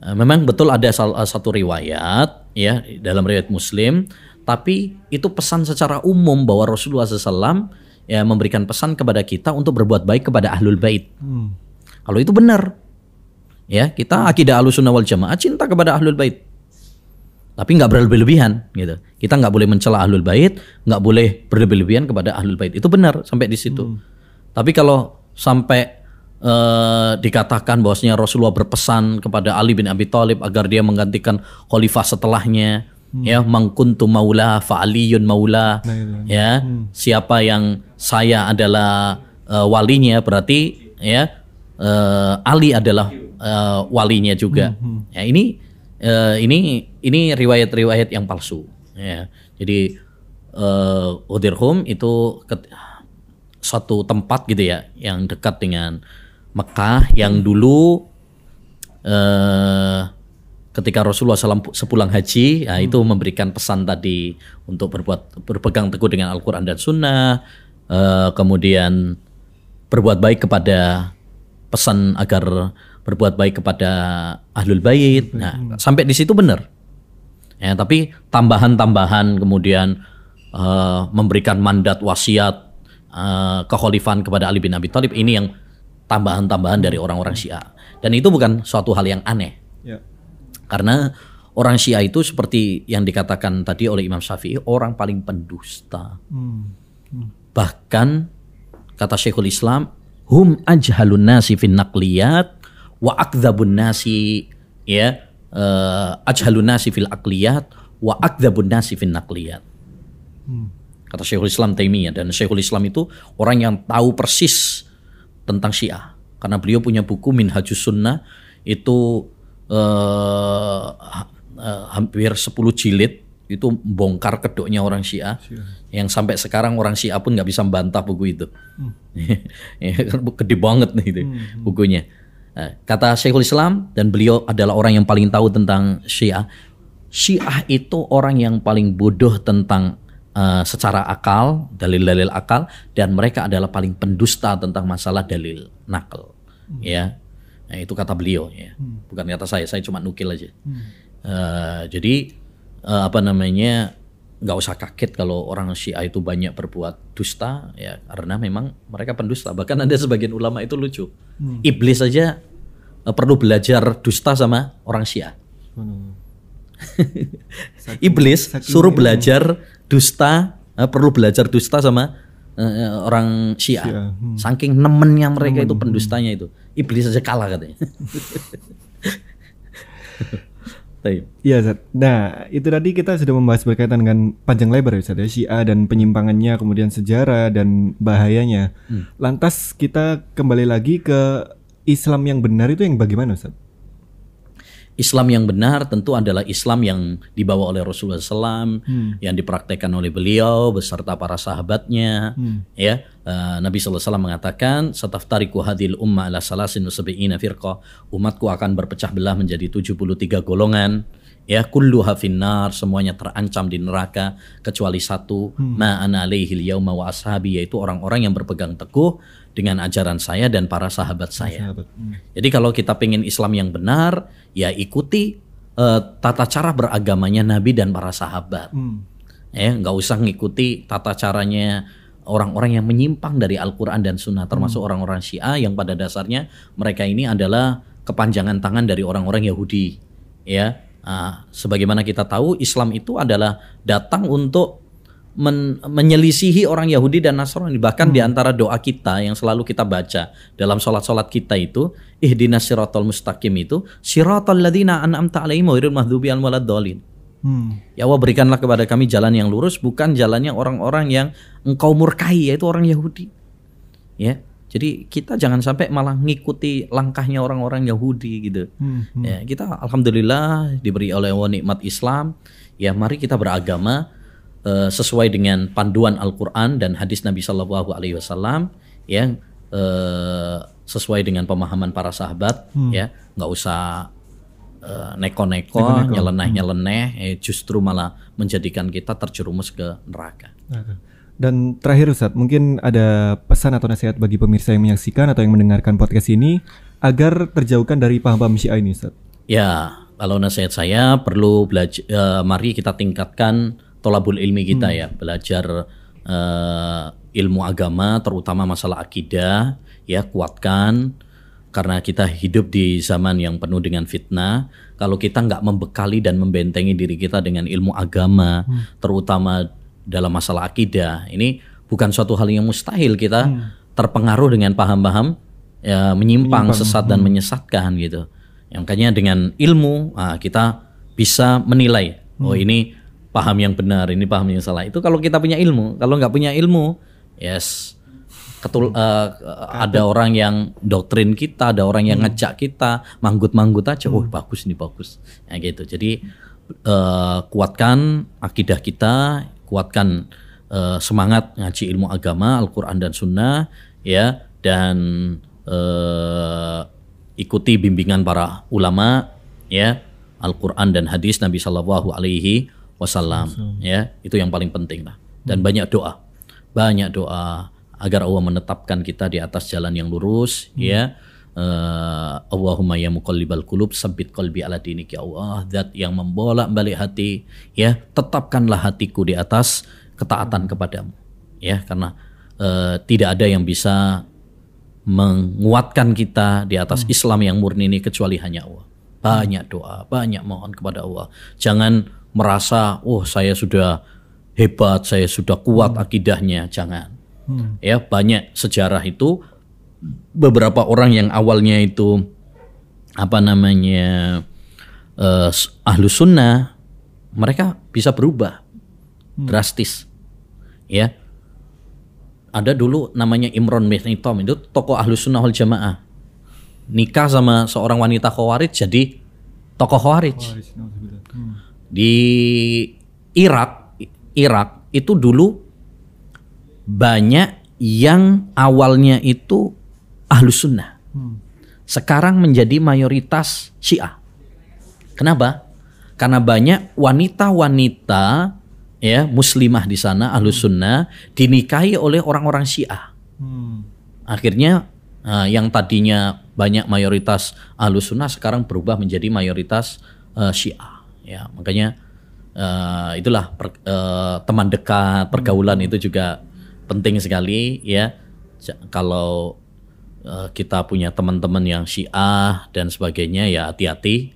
eh, memang betul ada salah satu riwayat ya dalam riwayat Muslim, tapi itu pesan secara umum bahwa Rasulullah SAW ya memberikan pesan kepada kita untuk berbuat baik kepada ahlul bait.
Hmm.
Kalau itu benar, ya kita akidah alusunnah wal jamaah cinta kepada ahlul bait. Tapi nggak berlebih-lebihan gitu. Kita nggak boleh mencela ahlul bait, nggak boleh berlebih-lebihan kepada ahlul bait. Itu benar sampai di situ. Tapi kalau sampai eh, dikatakan bahwasanya Rasulullah berpesan kepada Ali bin Abi Thalib agar dia menggantikan khalifah setelahnya, ya mangkuntu maula fa aliyun maula,
Nah, itu.
ya siapa yang saya adalah eh, walinya berarti ya eh, Ali adalah eh, walinya juga ya ini eh, ini ini riwayat-riwayat yang palsu ya. Jadi eh, Udirhum itu ket- suatu tempat gitu ya yang dekat dengan Mekah yang dulu eh ketika Rasulullah SAW sepulang haji, ya, itu memberikan pesan tadi untuk berbuat berpegang teguh dengan Al-Quran dan Sunnah, eh, kemudian berbuat baik kepada pesan agar berbuat baik kepada ahlul bait. Nah, sampai di situ benar. Ya, tapi tambahan-tambahan kemudian eh, memberikan mandat wasiat uh, kekhalifahan kepada Ali bin Abi Thalib ini yang tambahan-tambahan dari orang-orang Syiah. Dan itu bukan suatu hal yang aneh.
Ya.
Karena orang Syiah itu seperti yang dikatakan tadi oleh Imam Syafi'i, orang paling pendusta.
Hmm.
Bahkan kata Syekhul Islam, hum ajhalun nasi fin naqliyat wa akdzabun nasi ya eh, ajhalun nasi fil aqliyat wa akdzabun nasi fin naqliyat. Kata Syekhul Islam Taimiyah. Dan Syekhul Islam itu orang yang tahu persis tentang Syiah. Karena beliau punya buku Minhajus Sunnah itu ha- eh, hampir 10 jilid itu bongkar kedoknya orang Syiah. Yang sampai sekarang orang Syiah pun nggak bisa membantah buku itu. ya, kan gede banget nih itu bukunya. Nah, kata Syekhul Islam dan beliau adalah orang yang paling tahu tentang Syiah. Syiah itu orang yang paling bodoh tentang eh, secara akal, dalil-dalil akal dan mereka adalah paling pendusta tentang masalah dalil nakal. Ya. Nah, itu kata beliau ya. Bukan kata saya, saya cuma nukil aja. Eh, jadi eh, apa namanya nggak usah kaget kalau orang Syiah itu banyak berbuat dusta ya karena memang mereka pendusta. Bahkan ada sebagian ulama itu lucu. Iblis saja eh, perlu belajar dusta sama orang Syiah iblis suruh belajar dusta eh, perlu belajar dusta sama eh, orang Syiah
Syiah,
saking nemennya mereka itu pendustanya itu. Iblis saja kalah katanya Baik.
Iya, Zat. Nah, itu tadi kita sudah membahas berkaitan dengan panjang lebar ya, Zat, ya. Syiah dan penyimpangannya, kemudian sejarah dan bahayanya. Lantas kita kembali lagi ke Islam yang benar itu yang bagaimana, Ustaz?
Islam yang benar tentu adalah Islam yang dibawa oleh Rasulullah SAW, yang dipraktekkan oleh beliau beserta para sahabatnya. Ya, Eh, Nabi SAW mengatakan, "Sataftariku hadil umma ala salasin firqa." Umatku akan berpecah belah menjadi 73 golongan. Ya, kulluha finnar, semuanya terancam di neraka kecuali satu, ma ana alaihil yauma wa ashabi yaitu orang-orang yang berpegang teguh dengan ajaran saya dan para sahabat saya.
Sahabat. Hmm.
Jadi kalau kita pengen Islam yang benar, ya ikuti eh, tata cara beragamanya Nabi dan para sahabat.
Hmm.
Ya, nggak usah ngikuti tata caranya orang-orang yang menyimpang dari Al-Quran dan Sunnah, termasuk orang-orang Syiah yang pada dasarnya mereka ini adalah kepanjangan tangan dari orang-orang Yahudi. Ya, Ah, sebagaimana kita tahu Islam itu adalah datang untuk men- menyelisihi orang Yahudi dan Nasrani. Bahkan di antara doa kita yang selalu kita baca dalam sholat-sholat kita itu, ihdinas siratal mustaqim itu, siratal ladina an'amta alaihim wa ghairil maghdubi alaihim waladdallin.
Hmm.
Ya Allah berikanlah kepada kami jalan yang lurus, bukan jalannya orang-orang yang engkau murkai, yaitu orang Yahudi. Ya, jadi kita jangan sampai malah ngikuti langkahnya orang-orang Yahudi gitu.
Hmm.
Ya, kita alhamdulillah diberi oleh Allah nikmat Islam. Ya, mari kita beragama eh, sesuai dengan panduan Al-Qur'an dan hadis Nabi Shallallahu alaihi wasallam yang eh, sesuai dengan pemahaman para sahabat ya, nggak usah eh, neko-neko, nyeleneh-nyeleneh, eh, justru malah menjadikan kita terjerumus ke neraka.
Dan terakhir Ustaz, mungkin ada pesan atau nasihat bagi pemirsa yang menyaksikan atau yang mendengarkan podcast ini agar terjauhkan dari paham-paham Syiah ini Ustaz.
Ya, kalau nasihat saya perlu belajar, mari kita tingkatkan tolabul ilmi kita ya, belajar eh, ilmu agama, terutama masalah akidah, ya kuatkan karena kita hidup di zaman yang penuh dengan fitnah. Kalau kita nggak membekali dan membentengi diri kita dengan ilmu agama, terutama dalam masalah akidah, ini bukan suatu hal yang mustahil kita terpengaruh dengan paham-paham ya, menyimpang, sesat dan menyesatkan gitu. Yang Makanya dengan ilmu ah, kita bisa menilai, oh ini paham yang benar, ini paham yang salah. Itu kalau kita punya ilmu. Kalau nggak punya ilmu, yes, ketul, eh, ada orang yang doktrin kita, ada orang yang ngajak kita, manggut-manggut aja, oh bagus nih bagus, ya gitu. Jadi eh, kuatkan akidah kita, kuatkan eh, semangat ngaji ilmu agama, Al-Quran dan Sunnah, ya, dan eh, ikuti bimbingan para ulama, ya, Al-Quran dan hadis Nabi Shallallahu Alaihi Wasallam, ya, itu yang paling penting lah. Dan banyak doa, banyak doa agar Allah menetapkan kita di atas jalan yang lurus, ya, eh, Allahumma ya muqallibal qulub sabbit qalbi ala dinik ya Allah. Zat yang membolak-balik hati ya tetapkanlah hatiku di atas ketaatan kepadamu. Ya karena eh, tidak ada yang bisa menguatkan kita di atas Islam yang murni ini kecuali hanya Allah. Banyak doa banyak mohon kepada Allah. Jangan merasa oh saya sudah hebat saya sudah kuat akidahnya. Jangan. Ya banyak sejarah itu beberapa orang yang awalnya itu apa namanya eh, ahlu sunnah mereka bisa berubah drastis ya. Ada dulu namanya Imron bin Hitam itu tokoh ahlu sunnah wal jamaah. Nikah sama seorang wanita khawarij jadi tokoh khawarij. Di Irak Irak itu dulu banyak yang awalnya itu ahlu sunnah. Sekarang menjadi mayoritas syiah. Kenapa? Karena banyak wanita-wanita ya muslimah di sana ahlu sunnah dinikahi oleh orang-orang syiah. Akhirnya eh, yang tadinya banyak mayoritas ahlu sunnah sekarang berubah menjadi mayoritas eh, syiah. Ya makanya eh, itulah per- eh, teman dekat pergaulan itu juga penting sekali ya. Kalau eh, kita punya teman-teman yang syiah dan sebagainya ya hati-hati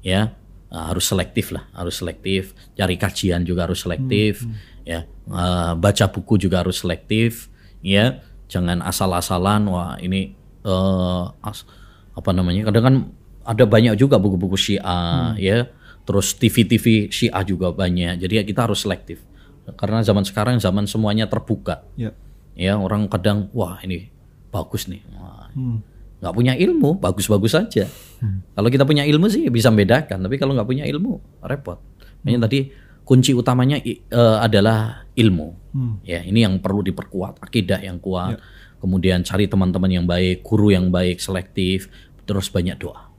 ya. Eh, harus selektif lah harus selektif. Cari kajian juga harus selektif ya. Eh, baca buku juga harus selektif ya. Jangan asal-asalan wah ini eh, as- apa namanya kadang kan ada banyak juga buku-buku syiah ya. Terus TV-TV syiah juga banyak. Jadi ya kita harus selektif. Karena zaman sekarang zaman semuanya terbuka.
Ya.
ya orang kadang wah ini bagus nih. Wah, nggak punya ilmu bagus-bagus saja kalau kita punya ilmu sih bisa membedakan tapi kalau nggak punya ilmu repot. Makanya tadi kunci utamanya eh, adalah ilmu. Ya ini yang perlu diperkuat akidah yang kuat. Kemudian cari teman-teman yang baik guru yang baik selektif terus banyak doa.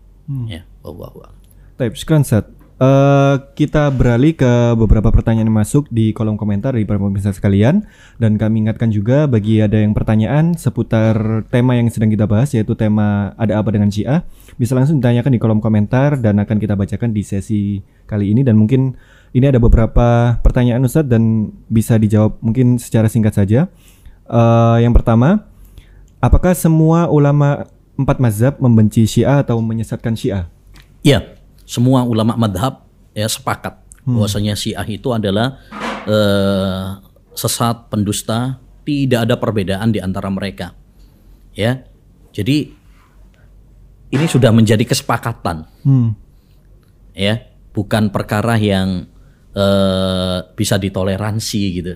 Ya wah, wah, wah.
Taib, Eh, kita beralih ke beberapa pertanyaan yang masuk di kolom komentar dari para pemirsa sekalian dan kami ingatkan juga bagi ada yang pertanyaan seputar tema yang sedang kita bahas yaitu tema ada apa dengan Syiah bisa langsung ditanyakan di kolom komentar dan akan kita bacakan di sesi kali ini dan mungkin ini ada beberapa pertanyaan Ustadz dan bisa dijawab mungkin secara singkat saja. Eh, yang pertama, apakah semua ulama empat mazhab membenci Syiah atau menyesatkan Syiah?
Ya, semua ulama madhab ya sepakat bahwasanya Syiah itu adalah eh, sesat pendusta, tidak ada perbedaan di antara mereka. Ya, jadi ini sudah menjadi kesepakatan,
Hmm.
ya, bukan perkara yang eh, bisa ditoleransi gitu,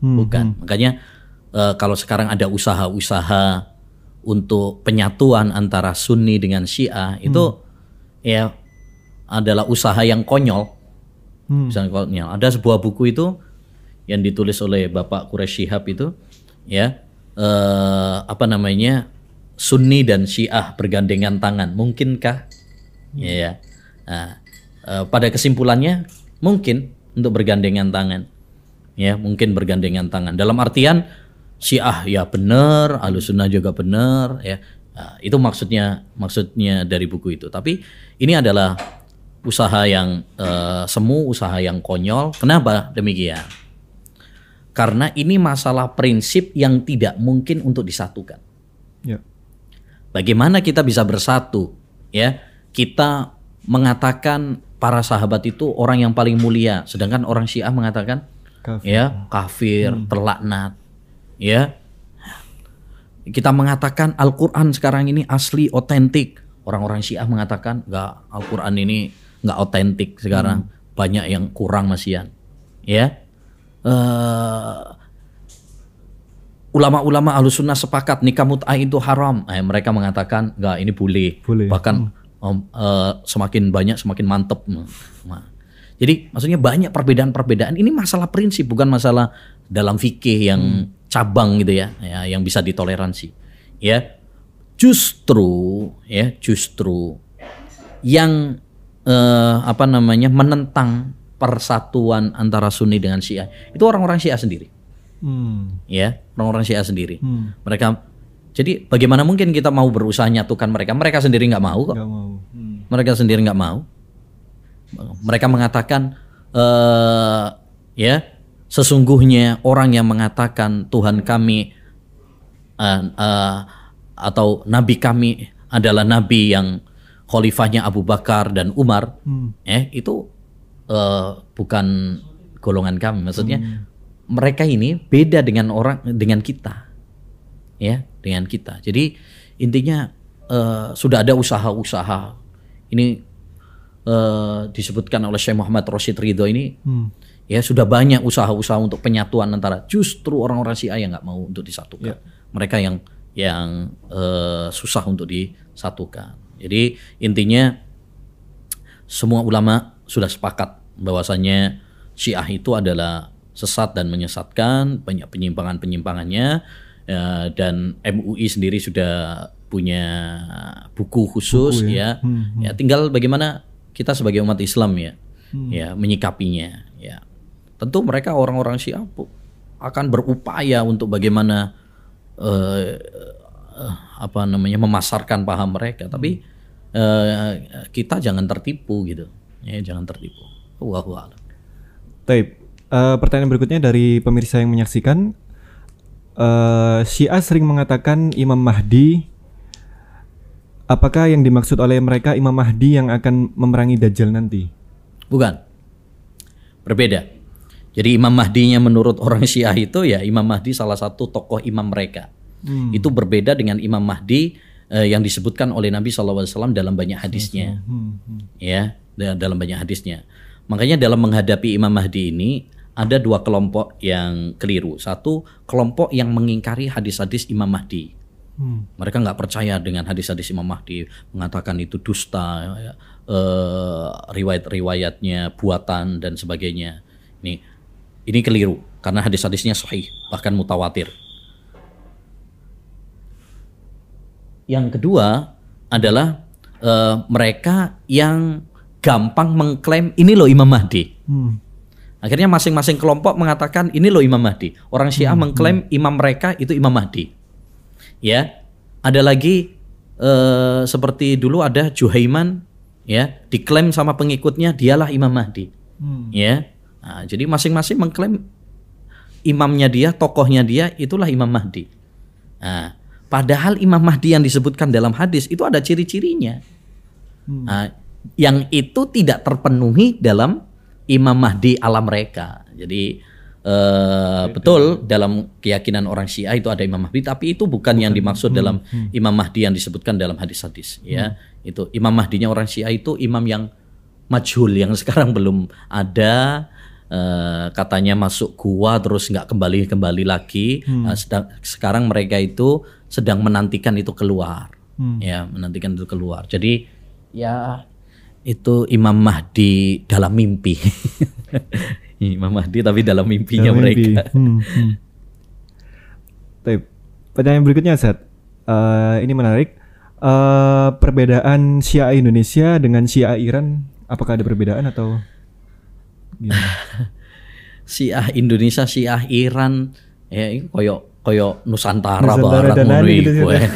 bukan. Makanya eh, kalau sekarang ada usaha-usaha untuk penyatuan antara Sunni dengan Syiah itu ya adalah usaha yang konyol. Misalnya konyol. Ada sebuah buku itu yang ditulis oleh Bapak Quraisy Shihab itu ya eh, apa namanya Sunni dan Syiah bergandengan tangan mungkinkah ya ya. Nah, eh, pada kesimpulannya mungkin untuk bergandengan tangan ya mungkin bergandengan tangan dalam artian Syiah ya benar, Ahlussunnah juga benar ya. Nah, itu maksudnya maksudnya dari buku itu. Tapi ini adalah usaha yang eh, semu, usaha yang konyol. Kenapa demikian? Karena ini masalah prinsip yang tidak mungkin untuk disatukan.
Ya.
Bagaimana kita bisa bersatu? Ya, kita mengatakan para sahabat itu orang yang paling mulia, sedangkan orang Syiah mengatakan
Kafir.
ya kafir, terlaknat. Ya. Kita mengatakan Al-Qur'an sekarang ini asli otentik. Orang-orang Syiah mengatakan enggak Al-Qur'an ini enggak otentik sekarang. Banyak yang kurang masihan. Ya. Eh ulama-ulama Ahlussunnah sepakat nikah mut'ah itu haram. Eh, mereka mengatakan enggak ini boleh.
Boleh.
Bahkan om, eh, semakin banyak semakin mantep. Nah, jadi maksudnya banyak perbedaan-perbedaan. Ini masalah prinsip bukan masalah dalam fikih yang cabang gitu ya, ya, yang bisa ditoleransi. Ya, justru ya justru yang eh, apa namanya menentang persatuan antara Sunni dengan Syiah itu orang-orang Syiah sendiri
Hmm.
ya orang-orang Syiah sendiri
Hmm.
mereka Jadi bagaimana mungkin kita mau berusaha nyatukan mereka? Mereka sendiri nggak mau kok.
Nggak mau. Hmm.
Mereka sendiri nggak mau. Mereka mengatakan eh ya sesungguhnya orang yang mengatakan Tuhan kami eh, eh, atau Nabi kami adalah Nabi yang khalifahnya Abu Bakar dan Umar,
Hmm.
eh itu eh, bukan golongan kami. Maksudnya mereka ini beda dengan orang dengan kita, ya dengan kita. Jadi intinya eh, sudah ada usaha-usaha ini eh, disebutkan oleh Syekh Muhammad Rosyid Ridho ini
Hmm.
ya sudah banyak usaha-usaha untuk penyatuan antara justru orang-orang Syiah yang nggak mau untuk disatukan. Mereka yang yang eh, susah untuk disatukan. Jadi intinya semua ulama sudah sepakat bahwasannya Syiah itu adalah sesat dan menyesatkan, banyak penyimpangan-penyimpangannya ya, dan MUI sendiri sudah punya buku khusus ya. Ya tinggal bagaimana kita sebagai umat Islam ya ya menyikapinya ya. Tentu mereka orang-orang Syiah akan berupaya untuk bagaimana eh, apa namanya memasarkan paham mereka, tapi eh, kita jangan tertipu gitu. Ya, jangan tertipu. Wallahu a'lam.
Taib. Eh, pertanyaan berikutnya dari pemirsa yang menyaksikan. Eh, Syiah sering mengatakan Imam Mahdi. Apakah yang dimaksud oleh mereka Imam Mahdi yang akan memerangi Dajjal nanti?
Bukan. Berbeda. Jadi Imam Mahdinya menurut orang Syiah itu ya Imam Mahdi salah satu tokoh imam mereka.
Hmm.
Itu berbeda dengan Imam Mahdi eh, yang disebutkan oleh Nabi SAW dalam banyak hadisnya.
Hmm, hmm.
Ya, da- dalam banyak hadisnya. Makanya dalam menghadapi Imam Mahdi ini ada dua kelompok yang keliru. Satu, kelompok yang mengingkari hadis-hadis Imam Mahdi.
Hmm.
Mereka nggak percaya dengan hadis-hadis Imam Mahdi, mengatakan itu dusta, ya, eh, riwayat-riwayatnya buatan dan sebagainya. Ini ini keliru karena hadis-hadisnya sahih bahkan mutawatir. Yang kedua adalah eh, mereka yang gampang mengklaim ini loh Imam Mahdi.
Hmm.
Akhirnya masing-masing kelompok mengatakan ini loh Imam Mahdi. Orang Syiah mengklaim imam mereka itu Imam Mahdi. Ya, ada lagi eh, seperti dulu ada Juhaiman, ya, diklaim sama pengikutnya dialah Imam Mahdi.
Hmm.
Ya, Nah, jadi masing-masing mengklaim imamnya dia, tokohnya dia itulah Imam Mahdi. Nah, padahal Imam Mahdi yang disebutkan dalam hadis itu ada ciri-cirinya. Nah, yang itu tidak terpenuhi dalam Imam Mahdi ala mereka. Jadi eh, betul dalam keyakinan orang Syiah itu ada Imam Mahdi, tapi itu bukan yang dimaksud dalam Imam Mahdi yang disebutkan dalam hadis-hadis. Ya, itu Imam Mahdinya orang Syiah itu imam yang majhul yang sekarang belum ada. Eh, katanya masuk gua terus nggak kembali kembali lagi. Nah, sedang- sekarang mereka itu sedang menantikan itu keluar
Hmm.
ya menantikan itu keluar jadi ya itu Imam Mahdi dalam mimpi Imam Mahdi tapi dalam mimpinya
Dalam mimpi.
mereka
Hmm, hmm. Taib. Pertanyaan berikutnya, Seth. Eh, ini menarik. Eh, perbedaan Syiah Indonesia dengan Syiah Iran, apakah ada perbedaan atau?
Syiah Indonesia Syiah Iran ya itu koyo koyo Nusantara,
Nusantara
Barat ngono
gitu
eh.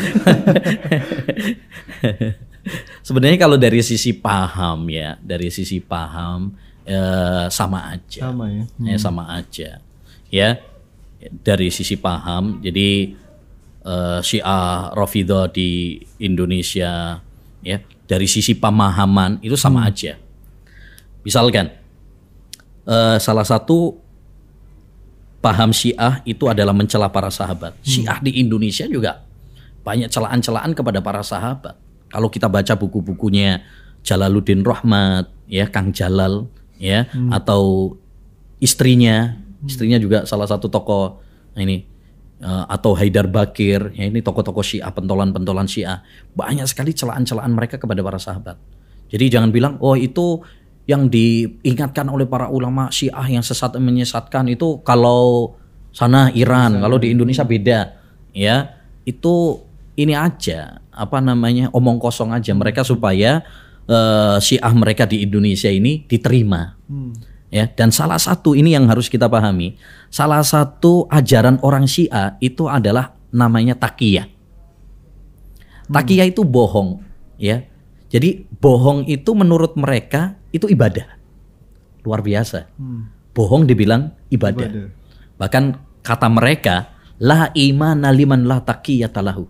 Sebenarnya kalau dari sisi paham ya, dari sisi paham eh, sama aja.
Sama ya.
Ya, sama aja. Ya. Dari sisi paham, jadi eh, Syiah Rafidhah di Indonesia ya, dari sisi pemahaman itu sama aja. Misalkan eh, salah satu paham Syiah itu adalah mencela para sahabat. Syiah di Indonesia juga banyak celaan-celaan kepada para sahabat. Kalau kita baca buku-bukunya Jalaluddin Rahmat, ya Kang Jalal, ya atau istrinya, istrinya juga salah satu tokoh nah ini eh, atau Haidar Bakir, ya ini tokoh-tokoh Syiah, pentolan-pentolan Syiah, banyak sekali celaan-celaan mereka kepada para sahabat. Jadi jangan bilang oh itu yang diingatkan oleh para ulama Syiah yang sesat menyesatkan itu kalau sana Iran, kalau di Indonesia beda. Ya, itu ini aja apa namanya omong kosong aja mereka supaya eh, Syiah mereka di Indonesia ini diterima. Ya, dan salah satu ini yang harus kita pahami, salah satu ajaran orang Syiah itu adalah namanya takiyah. Takiyah itu bohong, ya. Jadi bohong itu menurut mereka itu ibadah. Luar biasa. Bohong dibilang ibadah.
Ibadah.
Bahkan kata mereka, la iman liman la taqiyata lahu.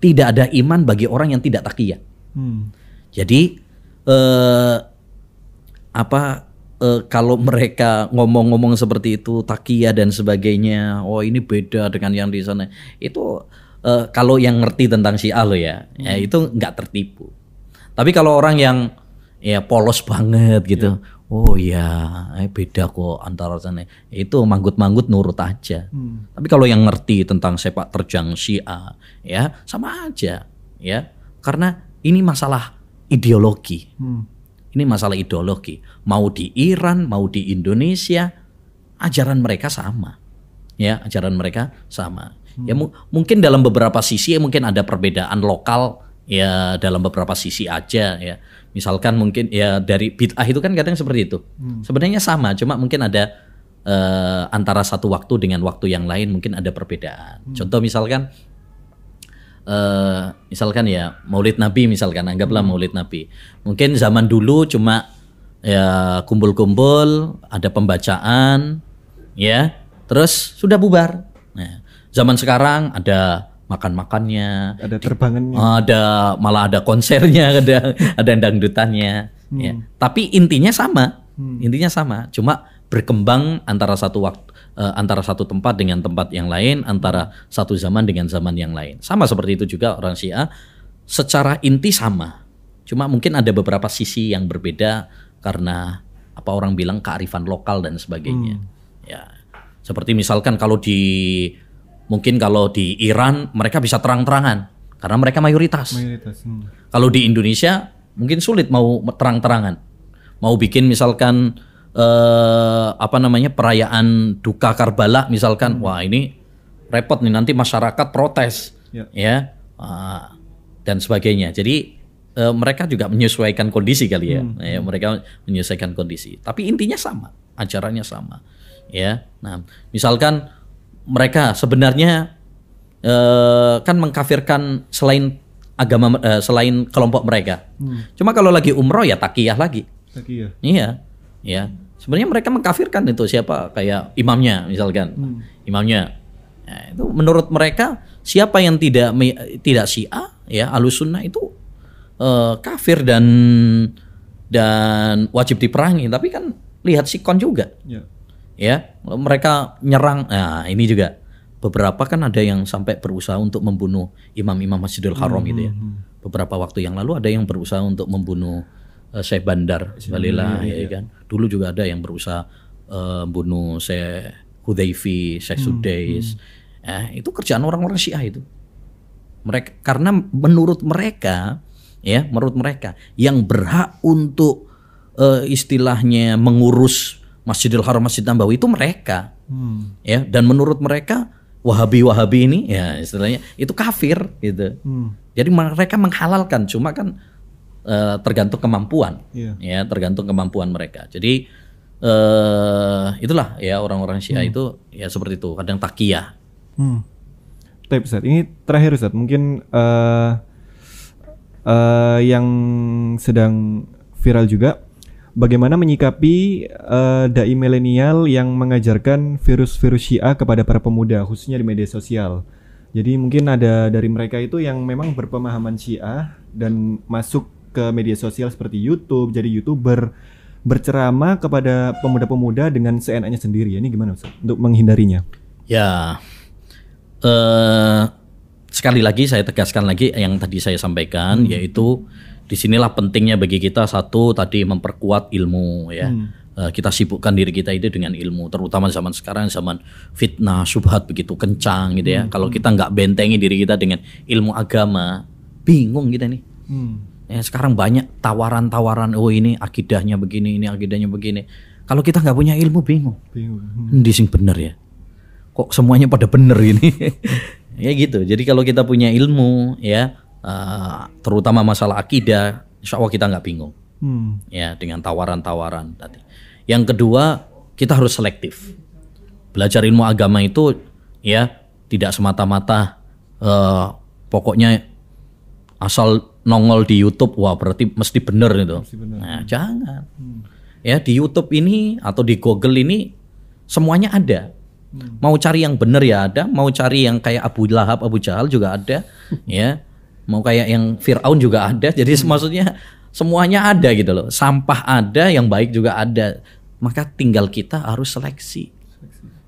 Tidak ada iman bagi orang yang tidak takiyah.
Hmm.
Jadi eh, apa eh, kalau mereka ngomong-ngomong seperti itu takiyah dan sebagainya, oh ini beda dengan yang di sana. Itu eh, kalau yang ngerti tentang Syiah lo ya, ya itu nggak tertipu. Tapi kalau orang yang ya polos banget gitu, oh ya eh, beda kok antara sana. Itu manggut-manggut nurut aja. Tapi kalau yang ngerti tentang sepak terjang Syiah, ya sama aja, ya karena ini masalah ideologi.
Hmm.
Ini masalah ideologi. Mau di Iran, mau di Indonesia, ajaran mereka sama. Ya, ajaran mereka sama. Ya mu- mungkin dalam beberapa sisi ya mungkin ada perbedaan lokal ya dalam beberapa sisi aja ya. Misalkan mungkin ya dari bid'ah itu kan kadang seperti itu. Sebenarnya sama, cuma mungkin ada eh, antara satu waktu dengan waktu yang lain mungkin ada perbedaan. Contoh misalkan eh misalkan ya Maulid Nabi misalkan anggaplah Maulid Nabi. Mungkin zaman dulu cuma ya kumpul-kumpul, ada pembacaan ya, terus sudah bubar. Nah, zaman sekarang ada makan-makannya,
Ada terbangannya.
ada malah ada konsernya, ada ada dangdutannya ya. Tapi intinya sama. Intinya sama, cuma berkembang antara satu waktu eh, antara satu tempat dengan tempat yang lain, antara satu zaman dengan zaman yang lain. Sama seperti itu juga orang Syiah secara inti sama. Cuma mungkin ada beberapa sisi yang berbeda karena apa orang bilang kearifan lokal dan sebagainya. Ya. Seperti misalkan kalau di mungkin kalau di Iran mereka bisa terang-terangan karena mereka mayoritas.
Mayoritas. Hmm.
Kalau di Indonesia mungkin sulit mau terang-terangan. Mau bikin misalkan eh, apa namanya perayaan duka Karbala misalkan, wah ini repot nih nanti masyarakat protes,
Ya.
ya, Ah, dan sebagainya. Jadi eh, mereka juga menyesuaikan kondisi kali ya. Ya, mereka menyesuaikan kondisi. Tapi intinya sama, ajarannya sama, ya. Nah, misalkan mereka sebenarnya eh, kan mengkafirkan selain agama eh, selain kelompok mereka. Cuma kalau lagi umroh ya takiyah lagi.
Takiyah.
Iya, ya. Sebenarnya mereka mengkafirkan itu siapa kayak imamnya misalkan, imamnya. Nah, itu menurut mereka siapa yang tidak tidak syiah ya alusunnah itu eh, kafir dan dan wajib diperangi. Tapi kan lihat sikon juga
Ya.
Ya mereka nyerang. Nah ini juga. Beberapa kan ada yang sampai berusaha untuk membunuh imam-imam Masjidil Haram gitu ya. Beberapa waktu yang lalu ada yang berusaha untuk membunuh eh, Syekh Bandar Balila ya kan. Dulu juga ada yang berusaha eh, bunuh Syekh Hudayfi Syekh Sudais. eh, itu kerjaan orang-orang Syiah itu. Mereka karena menurut mereka ya menurut mereka yang berhak untuk eh, istilahnya mengurus Masjidil Haram Masjid Nabawi itu mereka.
Hmm.
ya dan menurut mereka Wahabi Wahabi ini ya istilahnya itu kafir gitu.
Hmm.
jadi mereka menghalalkan cuma kan eh, tergantung kemampuan.
Iya.
ya tergantung kemampuan mereka. Jadi eh itulah ya orang-orang Syiah itu ya seperti itu. Kadang takiyah.
Hmm. Tapi Ustaz, ini terakhir Ustaz, mungkin eh eh, yang sedang viral juga bagaimana menyikapi eh, dai milenial yang mengajarkan virus-virus Syiah kepada para pemuda khususnya di media sosial. Jadi mungkin ada dari mereka itu yang memang berpemahaman Syiah dan masuk ke media sosial seperti YouTube, jadi YouTuber berceramah kepada pemuda-pemuda dengan seenaknya sendiri. Ini gimana Ustaz untuk menghindarinya?
Ya, eh sekali lagi saya tegaskan lagi yang tadi saya sampaikan, yaitu di sinilah pentingnya bagi kita satu tadi memperkuat ilmu ya. Eh, kita sibukkan diri kita itu dengan ilmu, terutama zaman sekarang zaman fitnah, subhat begitu kencang gitu ya. Kalau kita nggak bentengi diri kita dengan ilmu agama, bingung kita nih.
Hmm.
Ya, sekarang banyak tawaran-tawaran, oh ini akidahnya begini, ini akidahnya begini. Kalau kita nggak punya ilmu bingung.
Bingung. Hmm.
Endi sing bener ya? Kok semuanya pada bener ini? ya gitu. Jadi kalau kita punya ilmu ya, eh, terutama masalah akidah, insya Allah kita nggak bingung
Hmm.
ya dengan tawaran-tawaran tadi. Yang kedua kita harus selektif. Belajar ilmu agama itu ya tidak semata-mata eh, pokoknya asal nongol di YouTube wah berarti mesti bener itu.
bener.
Nah, jangan. Ya di YouTube ini atau di Google ini semuanya ada. Mau cari yang bener ya ada, mau cari yang kayak Abu Lahab, Abu Jahal juga ada, ya. Mau kayak yang Firaun juga ada. Jadi maksudnya semuanya ada gitu loh. Sampah ada, yang baik juga ada. Maka tinggal kita harus seleksi.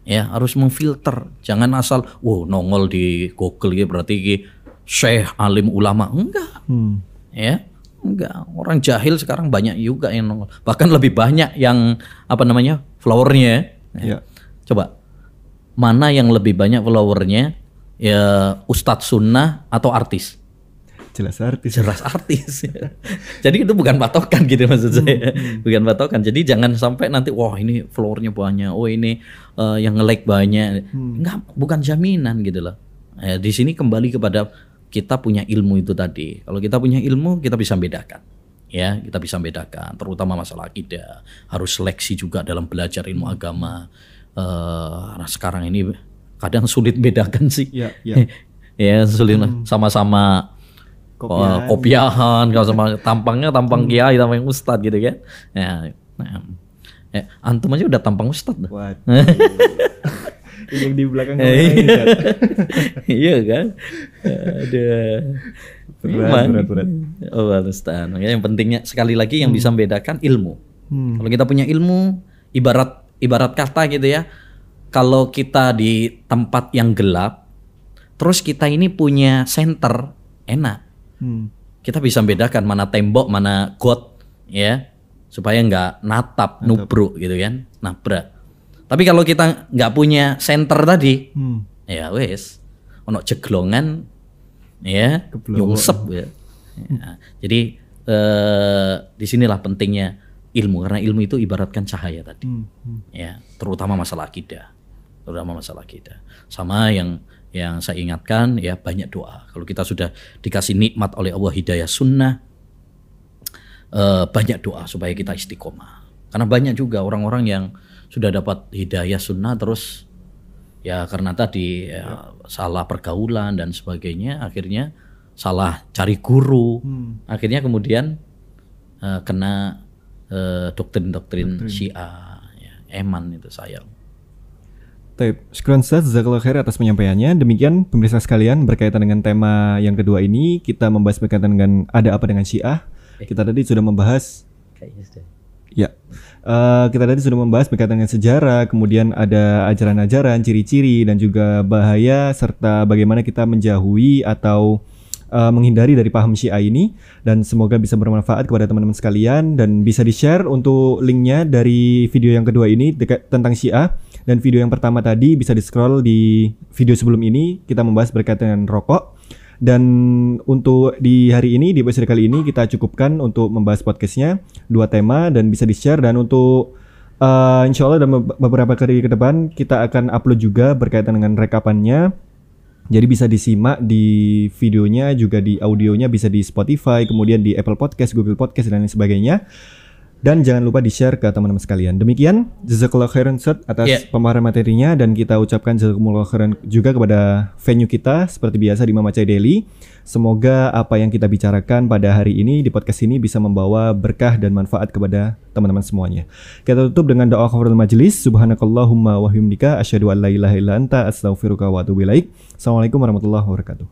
Ya, harus memfilter. Jangan asal wow nongol di Google gitu berarti ki syekh alim ulama. Enggak.
Hmm.
Ya. Enggak, orang jahil sekarang banyak juga yang nongol. Bahkan lebih banyak yang apa namanya? followernya.
Ya.
Coba mana yang lebih banyak followernya? Ya ustadz sunnah atau artis?
Jelas artis.
Jelas artis. Jadi itu bukan patokan gitu maksud saya. Bukan patokan. Jadi jangan sampai nanti wah ini followernya banyak, oh ini eh, yang nge-like banyak. Enggak, bukan jaminan gitu loh. Eh, di sini kembali kepada kita punya ilmu itu tadi. Kalau kita punya ilmu, kita bisa bedakan. Ya, kita bisa bedakan, terutama masalah akidah. Harus seleksi juga dalam belajar ilmu agama. Eh, nah sekarang ini kadang sulit bedakan sih.
Ya, ya.
ya sulit lah. sama-sama
Kopiahan.
Oh, kopiahan kalau sama tampangnya tampang kiai tampang ustad gitu kan. Ya, nah, eh, antum aja udah tampang ustad
yang di belakang kamera Cat.
iya kan? Ada
Berat, berat, berat.
oh Ustaz. Makanya yang pentingnya sekali lagi yang bisa membedakan ilmu.
Hmm.
kalau kita punya ilmu ibarat ibarat kata gitu ya kalau kita di tempat yang gelap terus kita ini punya center enak
Hmm.
kita bisa bedakan mana tembok mana got ya supaya nggak natap nubruk gitu kan nabrak tapi kalau kita nggak punya center tadi
Hmm.
ya wes ono jeglongan ya nyungsep ya. Ya, jadi eh di sinilah pentingnya ilmu karena ilmu itu ibaratkan cahaya tadi
Hmm. Hmm.
ya terutama masalah akidah terutama masalah akidah sama yang yang saya ingatkan ya banyak doa. Kalau kita sudah dikasih nikmat oleh Allah hidayah sunnah eh, banyak doa supaya kita istiqomah. Karena banyak juga orang-orang yang sudah dapat hidayah sunnah terus ya karena tadi ya, salah pergaulan dan sebagainya akhirnya salah cari guru.
Hmm.
akhirnya kemudian eh, kena eh, doktrin-doktrin Syiah ya, eman itu sayang
Syukran Ustaz, Jazakallah khair atas penyampaiannya. Demikian pemirsa sekalian berkaitan dengan tema yang kedua ini, kita membahas berkaitan dengan ada apa dengan Syiah. Kita tadi sudah membahas Ya, Eh, kita tadi sudah membahas berkaitan dengan sejarah, kemudian ada ajaran-ajaran, ciri-ciri, dan juga bahaya serta bagaimana kita menjauhi atau eh, menghindari dari paham Syiah ini. Dan semoga bisa bermanfaat kepada teman-teman sekalian dan bisa di-share untuk linknya dari video yang kedua ini dekat tentang Syiah. Dan video yang pertama tadi bisa di-scroll di video sebelum ini kita membahas berkaitan dengan rokok. Dan untuk di hari ini, di episode kali ini kita cukupkan untuk membahas podcastnya dua tema dan bisa di-share dan untuk uh, insya Allah dalam be- beberapa kali ke depan kita akan upload juga berkaitan dengan rekapannya. Jadi bisa disimak di videonya juga di audionya bisa di Spotify, kemudian di Apple Podcast, Google Podcast dan lain sebagainya. Dan jangan lupa di-share ke teman-teman sekalian. Demikian jazakallah khairan Ustaz atas
Iya.
pemahaman materinya dan kita ucapkan jazakumullah khairan juga kepada venue kita seperti biasa di Mama Chai Daily. Semoga apa yang kita bicarakan pada hari ini di podcast ini bisa membawa berkah dan manfaat kepada teman-teman semuanya. Kita tutup dengan doa kafaratul majelis. Subhanakallahumma wa bihamdika asyhadu an la ilaha illa anta astaghfiruka wa atubu ilaik. Assalamualaikum warahmatullahi wabarakatuh.